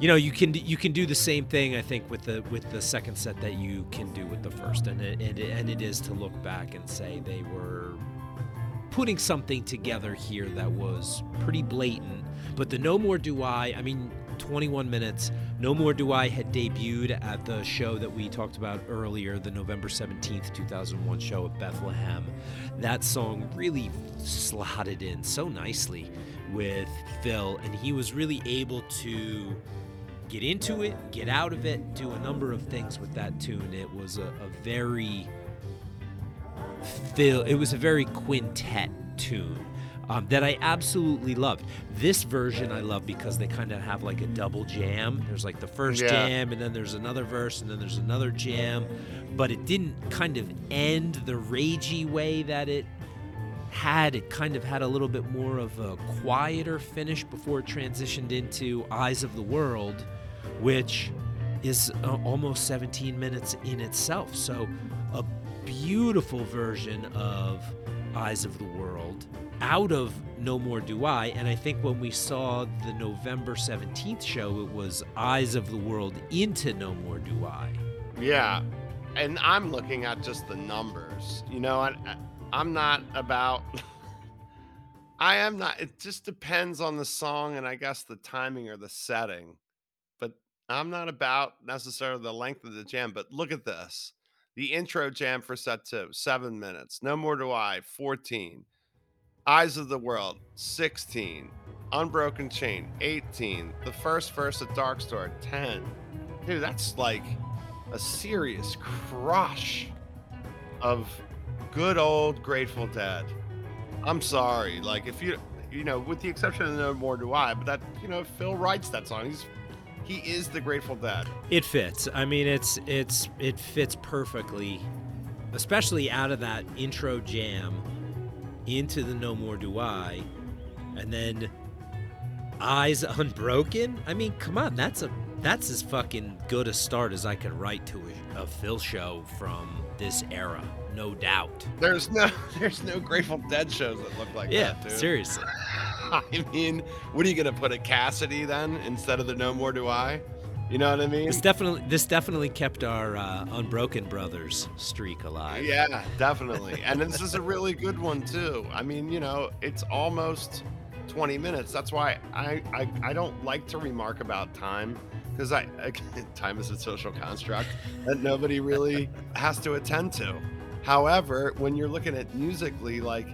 You know, you can you can do the same thing I think with the with the second set that you can do with the first, and it, and it, and it is to look back and say they were putting something together here that was pretty blatant. But the No More Do I, I mean, 21 minutes. No More Do I had debuted at the show that we talked about earlier, the November 17th, 2001 show at Bethlehem. That song really slotted in so nicely with Phil, and he was really able to get into it, get out of it, do a number of things with that tune. It was a, a very Phil, it was a very quintet tune. Um, that I absolutely loved. This version I love because they kind of have like a double jam. There's like the first Yeah. jam, and then there's another verse, and then there's another jam. But it didn't kind of end the ragey way that it had. It kind of had a little bit more of a quieter finish before it transitioned into Eyes of the World, which is uh, almost 17 minutes in itself. So, a beautiful version of Eyes of the World out of No More Do I. And I think when we saw the November 17th show, it was Eyes of the World into No More Do I. Yeah, and I'm looking at just the numbers. You know, I, I'm not about. [laughs] I am not. It just depends on the song and I guess the timing or the setting. But I'm not about necessarily the length of the jam. But look at this: the intro jam for set two, seven minutes. No more do I, 14. Eyes of the World, 16. Unbroken Chain, 18. The first verse of Dark Star, 10. Dude, that's like a serious crush of good old Grateful Dead. I'm sorry, like if you you know, with the exception of No More Do I, but that you know, Phil writes that song. He's he is the Grateful Dead. It fits. I mean, it's it's it fits perfectly, especially out of that intro jam into the No More Do I, and then Eyes Unbroken. I mean, come on, that's a that's as fucking good a start as I could write to a, a Phil show from this era, no doubt. There's no [laughs] there's no Grateful Dead shows that look like yeah, that, dude. seriously. [laughs] I mean, what are you gonna put a Cassidy then instead of the No More Do I? You know what I mean? This definitely this definitely kept our uh, Unbroken Brothers streak alive. Yeah, definitely. And this is a really good one too. I mean, you know, it's almost 20 minutes. That's why I I, I don't like to remark about time because I, I [laughs] time is a social construct that nobody really has to attend to. However, when you're looking at musically, like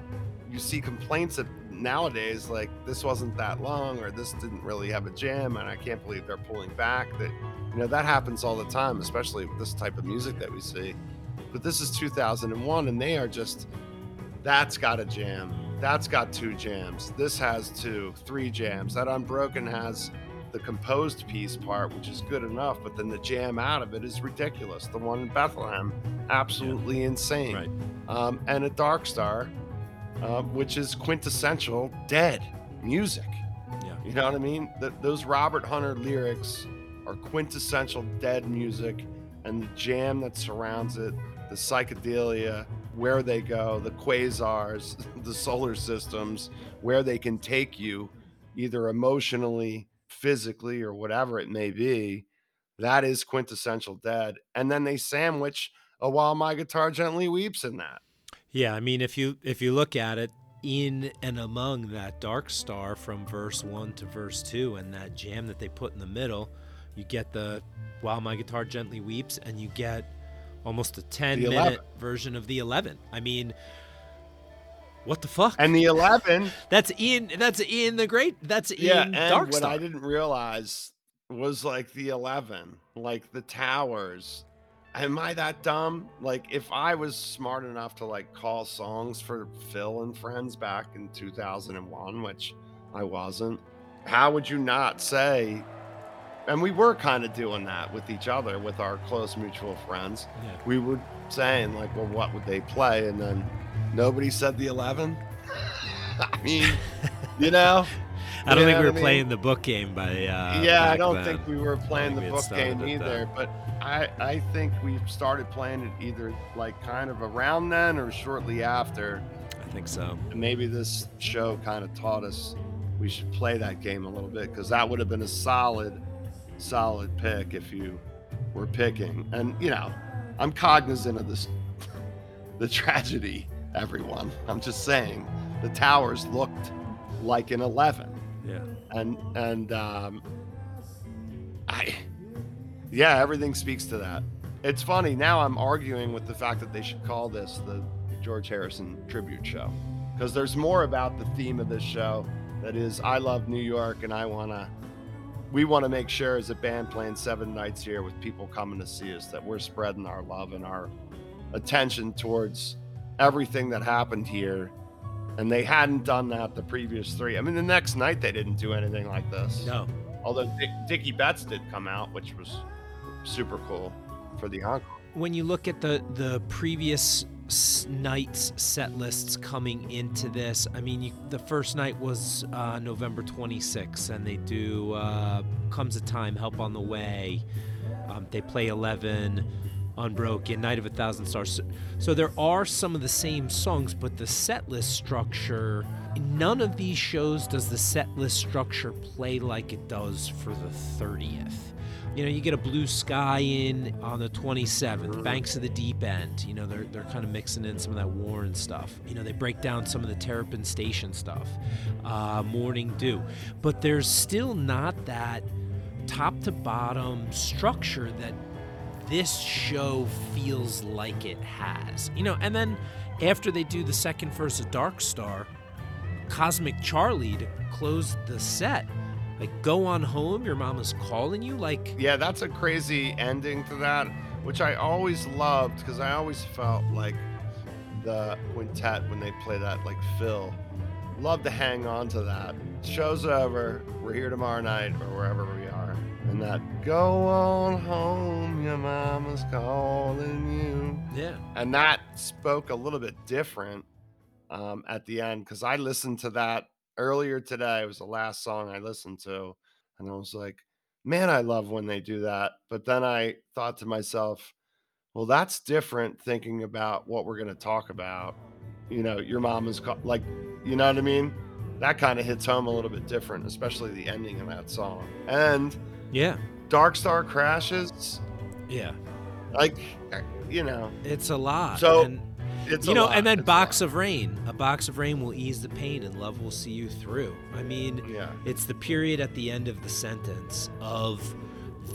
you see complaints of nowadays, like this wasn't that long or this didn't really have a jam, and I can't believe they're pulling back. That you know that happens all the time, especially with this type of music that we see. But this is 2001 and they are just that's got a jam. That's got two jams. This has two three jams. That unbroken has the composed piece part which is good enough but then the jam out of it is ridiculous. The one in bethlehem absolutely insane. Right. um, and a dark star uh, which is quintessential dead music Yeah. you know what i mean Th- those robert hunter lyrics are quintessential dead music and the jam that surrounds it, the psychedelia, where they go, the quasars, [laughs] the solar systems, where they can take you, either emotionally, physically, or whatever it may be. That is quintessential dead. And then they sandwich a while my guitar gently weeps in that. Yeah, I mean, if you if you look at it in and among that dark star from verse one to verse two, and that jam that they put in the middle, you get the "While My Guitar Gently Weeps," and you get almost a ten The minute 11. version of the eleven. I mean, what the fuck? And the 11, [laughs] that's in that's in the great that's yeah, in and Dark what I didn't realize was like the 11, like the towers. Am I that dumb? Like, if I was smart enough to like call songs for Phil and friends back in 2001, which I wasn't, how would you not say? And we were kind of doing that with each other, with our close mutual friends. Yeah. We were saying, like, well, what would they play? And then nobody said the 11. [laughs] I mean, you know? I don't think we were I mean? playing the book game by. Uh, yeah, I don't then. think we were playing the book game either, but I I think we started playing it either like kind of around then or shortly after. I think so. And maybe this show kind of taught us we should play that game a little bit because that would have been a solid, solid pick if you were picking. And you know, I'm cognizant of this, [laughs] the tragedy. Everyone, I'm just saying, the towers looked like an 11 Yeah. and and um, I, yeah, everything speaks to that. It's funny now. I'm arguing with the fact that they should call this the George Harrison tribute show because there's more about the theme of this show that is I love New York and I wanna. We want to make sure as a band playing seven nights here with people coming to see us that we're spreading our love and our attention towards everything that happened here and they hadn't done that the previous three. I mean, the next night they didn't do anything like this. No. Although Dick, Dickie Betts did come out, which was super cool for the encore. When you look at the the previous nights set lists coming into this, I mean, you, the first night was uh, November 26th, and they do uh, "Comes a Time," "Help on the Way." Um, they play 11. Unbroken, Night of a Thousand Stars. So, there are some of the same songs, but the set list structure, none of these shows does the set list structure play like it does for the 30th. You know, you get a blue sky in on the 27th, Banks of the Deep End. You know, they're, they're kind of mixing in some of that Warren stuff. You know, they break down some of the Terrapin Station stuff, uh, Morning Dew. But there's still not that top to bottom structure that this show feels like it has. You know, and then after they do the second verse of Dark Star, Cosmic Charlie to close the set. Like, go on home, your mama's calling you. Like, yeah, that's a crazy ending to that, which I always loved because I always felt like the quintet when they play that, like Phil, love to hang on to that. Show's over. We're here tomorrow night or wherever we and that go on home, your mama's calling you. Yeah. And that spoke a little bit different um, at the end because I listened to that earlier today. It was the last song I listened to. And I was like, man, I love when they do that. But then I thought to myself, well, that's different thinking about what we're going to talk about. You know, your mama's call- like, you know what I mean? That kind of hits home a little bit different, especially the ending of that song. And yeah. Dark Star crashes. Yeah. Like, uh, you know, it's a lot. So and, it's you know, lot. and then it's box of rain. A box of rain will ease the pain, and love will see you through. I mean, yeah, it's the period at the end of the sentence of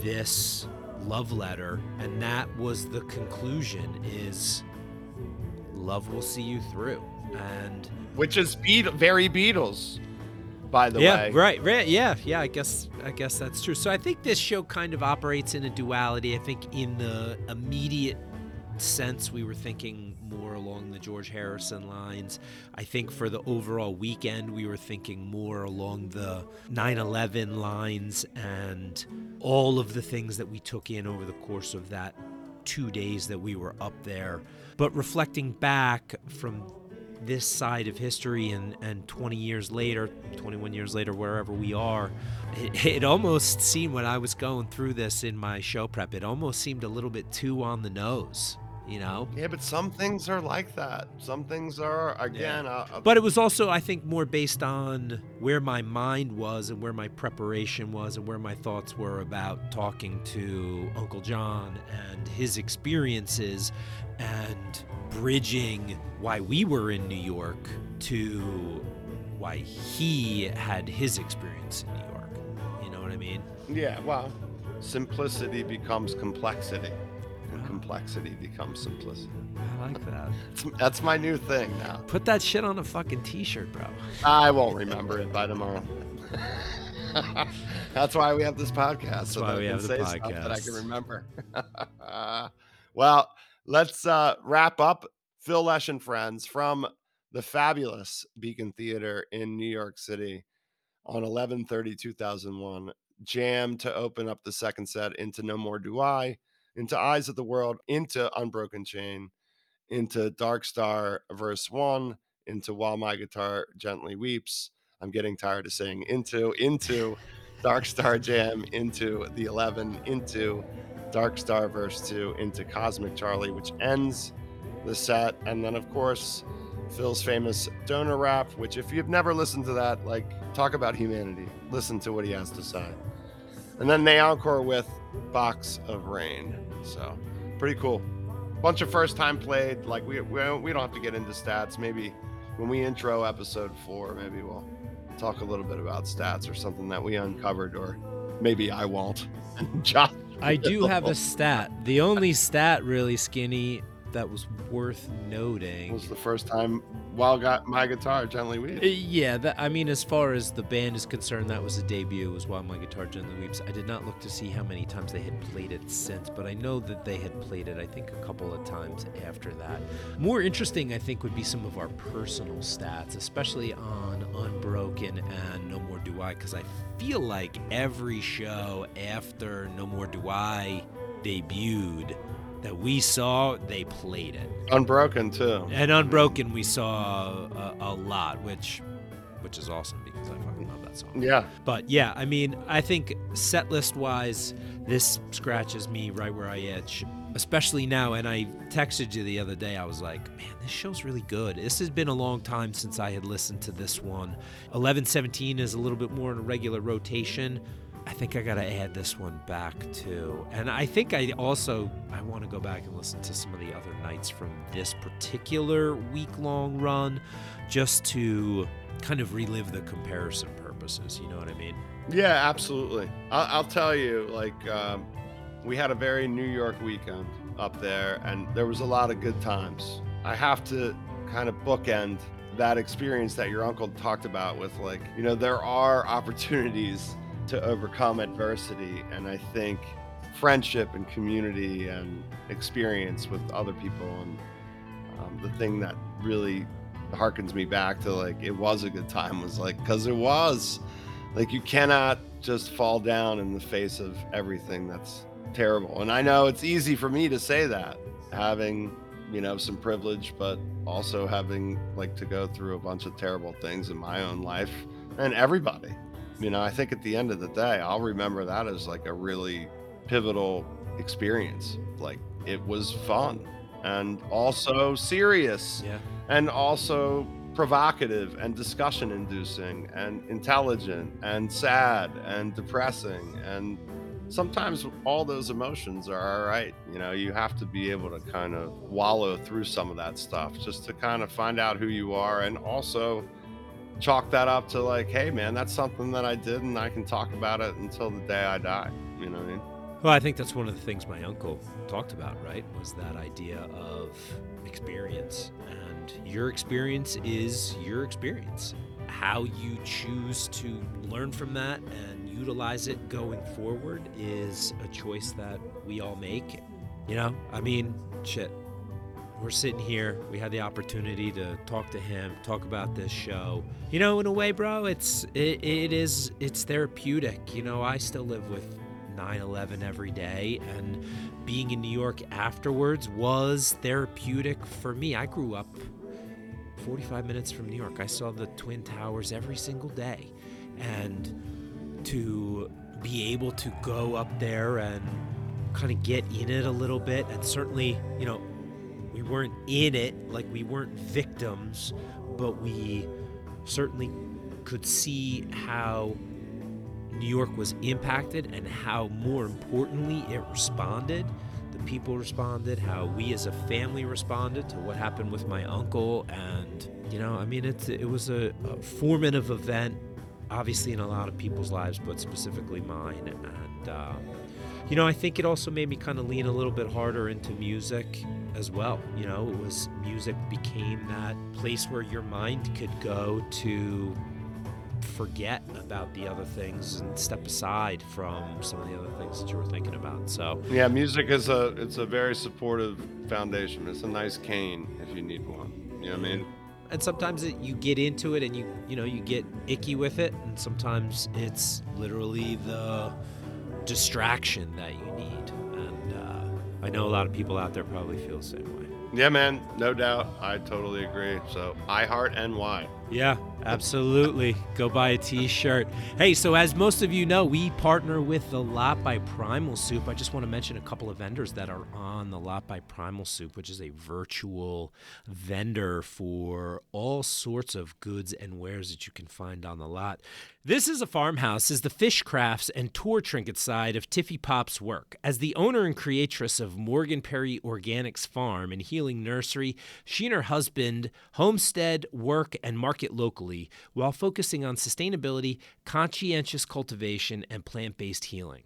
this love letter, and that was the conclusion. Is love will see you through, and which is Beat- very Beatles by the yeah, way. right, right, yeah, yeah. I guess, I guess that's true. So I think this show kind of operates in a duality. I think in the immediate sense, we were thinking more along the George Harrison lines. I think for the overall weekend, we were thinking more along the 9/11 lines and all of the things that we took in over the course of that two days that we were up there. But reflecting back from this side of history and, and 20 years later 21 years later wherever we are it, [laughs] it, almost seemed when i was going through this in my show prep it almost seemed a little bit too on the nose you know yeah but some things are like that some things are again yeah. but it was also i think more based on where my mind was and where my preparation was and where my thoughts were about talking to uncle john and his experiences and bridging why we were in New York to why he had his experience in New York. You know what I mean? Yeah, well, simplicity becomes complexity, and complexity becomes simplicity. I like that. That's, my new thing now. Put that shit on a fucking t-shirt, bro. I won't remember it by tomorrow. [laughs] that's why we have this podcast. That's so why that we have the podcast. That I can remember. [laughs] well, let's uh, wrap up Phil Lesh and friends from the fabulous Beacon Theater in New York City on 11 2001. Jam to open up the second set into No More Do I, into Eyes of the World, into Unbroken Chain, into Dark Star verse one, into While My Guitar Gently Weeps. I'm getting tired of saying into, into [laughs] Dark Star Jam, into the 11, into Dark Star verse 2 into Cosmic Charlie, which ends the set. And then, of course, Phil's famous donor rap, which, if you've never listened to that, like, talk about humanity, listen to what he has to say. And then they encore with Box of Rain. So, pretty cool. Bunch of first time played. Like, we, we, we don't have to get into stats. Maybe when we intro episode four, maybe we'll talk a little bit about stats or something that we uncovered or maybe I won't. [laughs] Josh, I do have a stat. The only stat really skinny that was worth noting It was the first time Wild got my guitar gently weeps. Uh, Yeah, that, I mean, as far as the band is concerned, that was a debut. Was While My Guitar Gently Weeps. I did not look to see how many times they had played it since, but I know that they had played it. I think a couple of times after that. More interesting, I think, would be some of our personal stats, especially on Unbroken and No More Do I, because I feel like every show after No More Do I debuted that we saw, they played it. Unbroken too. And Unbroken, we saw a, a lot, which which is awesome because I fucking love that song. Yeah. But yeah, I mean, I think set list wise, this scratches me right where I itch, especially now. And I texted you the other day, I was like, man, this show's really good. This has been a long time since I had listened to this one. 1117 is a little bit more in a regular rotation. I think I got to add this one back too. And I think I also I want to go back and listen to some of the other nights from this particular week-long run just to kind of relive the comparison purposes, you know what I mean? Yeah, absolutely. I'll, I'll tell you, like, um, we had a very New York weekend up there, and there was a lot of good times. I have to kind of bookend that experience that your uncle talked about with, like, you know, there are opportunities to overcome adversity, and I think friendship and community and experience with other people, and um, the thing that really harkens me back to like it was a good time was like because it was. Like you cannot just fall down in the face of everything that's terrible. And i know it's easy for me to say that having you know some privilege but also having like to go through a bunch of terrible things in my own life and everybody you know i think at the end of the day i'll remember that as like a really pivotal experience like it was fun and also serious Yeah. and also provocative and discussion inducing and intelligent and sad and depressing and sometimes all those emotions are all right you know you have to be able to kind of wallow through some of that stuff just to kind of find out who you are and also chalk that up to like hey man that's something that i did and i can talk about it until the day i die you know what i mean Well, I think that's one of the things my uncle talked about, right? Was that idea of experience. And your experience is your experience. How you choose to learn from that and utilize it going forward is a choice that we all make. You know, I mean, shit. We're sitting here. We had the opportunity to talk to him, talk about this show. You know, in a way, bro, it's it, it is it's therapeutic. You know, I still live with 9/11 every day and being in New York afterwards was therapeutic for me. I grew up 45 minutes from New York. I saw the Twin Towers every single day. And to be able to go up there and kind of get in it a little bit and certainly, you know, weren't in it, like we weren't victims, but we certainly could see how New York was impacted and how, more importantly, it responded. The people responded, how we as a family responded to what happened with my uncle. And, you know, I mean, it's, it was a, a formative event, obviously, in a lot of people's lives, but specifically mine. And, uh, you know, I think it also made me kind of lean a little bit harder into music as well. You know, it was music became that place where your mind could go to forget about the other things and step aside from some of the other things that you were thinking about. So, yeah music is a it's a very supportive foundation it's a nice cane if you need one you know what i mean and sometimes it, you get into it and you you know you get icky with it, and sometimes it's literally the distraction that you need. And uh, I know a lot of people out there probably feel the same way. Yeah, man, no doubt. I totally agree. So I heart NY. Yeah, absolutely. Go buy a t shirt. Hey, so as most of you know, we partner with The Lot by Primal Soup. I just want to mention a couple of vendors that are on The Lot by Primal Soup, which is a virtual vendor for all sorts of goods and wares that you can find on the lot. This is a farmhouse, is the Phish crafts and tour trinket side of Tiffy Pop's work. As the owner and creatress of Morgan Perry Organics Farm and Healing Nursery, she and her husband homestead, work, and market locally while focusing on sustainability, conscientious cultivation, and plant based healing.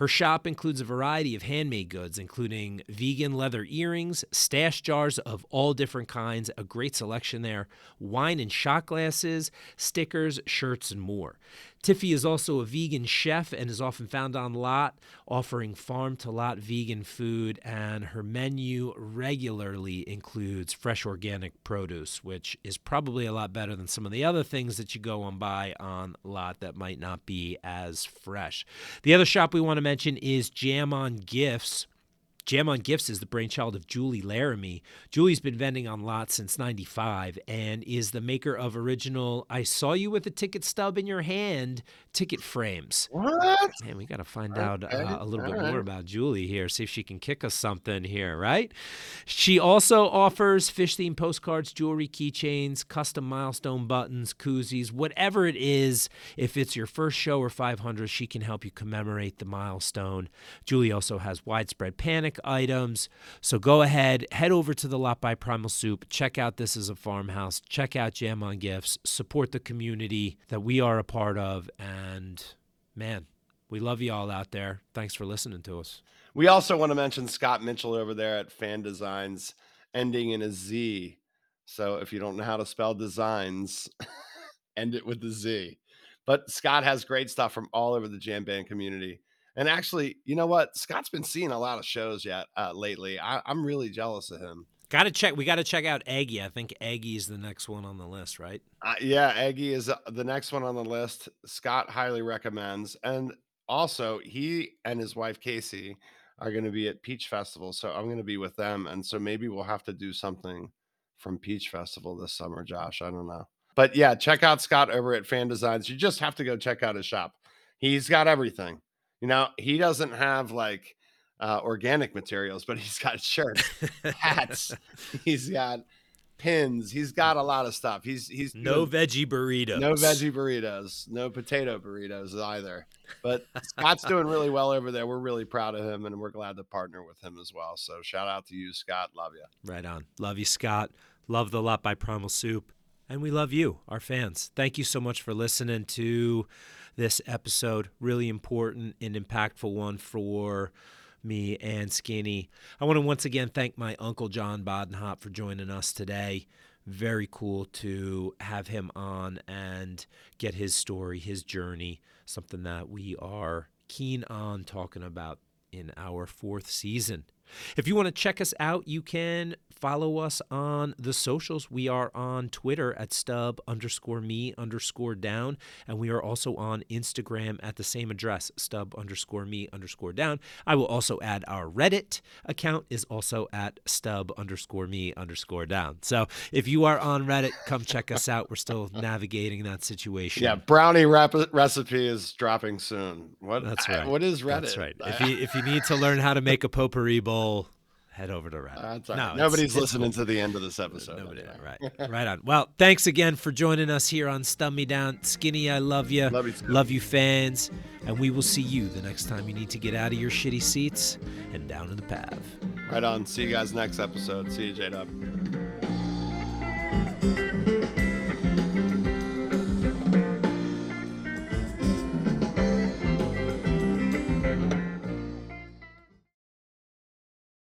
Her shop includes a variety of handmade goods, including vegan leather earrings, stash jars of all different kinds, a great selection there, wine and shot glasses, stickers, shirts, and more. Tiffy is also a vegan chef and is often found on lot, offering farm to lot vegan food, and her menu regularly includes fresh organic produce, which is probably a lot better than some of the other things that you go and buy on lot that might not be as fresh. The other shop we want to mention is Jam on Gifts. Jam on Gifts is the brainchild of Julie Laramie. Julie's been vending on lots since 95 and is the maker of original I Saw You with a Ticket Stub in Your Hand ticket frames. What? Man, we got to find out uh, a little bit all right. more about Julie here, see if she can kick us something here, right? She also offers Phish themed postcards, jewelry, keychains, custom milestone buttons, koozies, whatever it is. If it's your first show or 500, she can help you commemorate the milestone. Julie also has widespread panic items. So go ahead, head over to the Lot by Primal Soup, check out This is a Farmhouse, check out Jam on Gifts, support the community that we are a part of, and man, we love you all out there. Thanks for listening to us. We also want to mention Scott Mitchell over there at Fan Designz, ending in a Z. So if you don't know how to spell designs, [laughs] end it with the Z. But Scott has great stuff from all over the jam band community. And actually, you know what? Scott's been seeing a lot of shows yet uh, lately. I, I'm really jealous of him. Got to check. We got to check out Aggie. I think Aggie is the next one on the list, right? Uh, yeah, Aggie is uh, the next one on the list. Scott highly recommends. And also, he and his wife Casey are going to be at Peach Festival. So I'm going to be with them. And so maybe we'll have to do something from Peach Festival this summer, Josh. I don't know. But yeah, check out Scott over at Fan Designz. You just have to go check out his shop. He's got everything. You know, he doesn't have like uh, organic materials, but he's got shirts, hats, [laughs] he's got pins, he's got a lot of stuff. He's he's no veggie burritos. no veggie burritos, no potato burritos either. But Scott's doing really well over there. We're really proud of him and we're glad to partner with him as well. So shout out to you, Scott. Love you. Right on. Love you, Scott. Love the Lot by Primal Soup. And we love you, our fans. Thank you so much for listening to this episode. Really important and impactful one for me and Skinny. I want to once again thank my Uncle John Bodenhop for joining us today. Very cool to have him on and get his story, his journey, something that we are keen on talking about in our fourth season. If you want to check us out, you can follow us on the socials. We are on Twitter at stub underscore me underscore down, and we are also on Instagram at the same address, stub underscore me underscore down. I will also add our Reddit account is also at stub underscore me underscore down. So if you are on Reddit, come check us out. We're still navigating that situation. Yeah, brownie rap- recipe is dropping soon. What? That's I- right. what is Reddit? That's right. If you if you need to learn how to make a potpourri bowl, head over to Reddit. All No, it's- Nobody's it's listening cool. to the end of this [laughs] episode. Nobody, right, right on. Well, thanks again for joining us here on Stub Me Down. Skinny, I love you. Love you too. Love you, fans. And we will see you the next time you need to get out of your shitty seats and down to the path. Right on. See you guys next episode. See you, J Dub.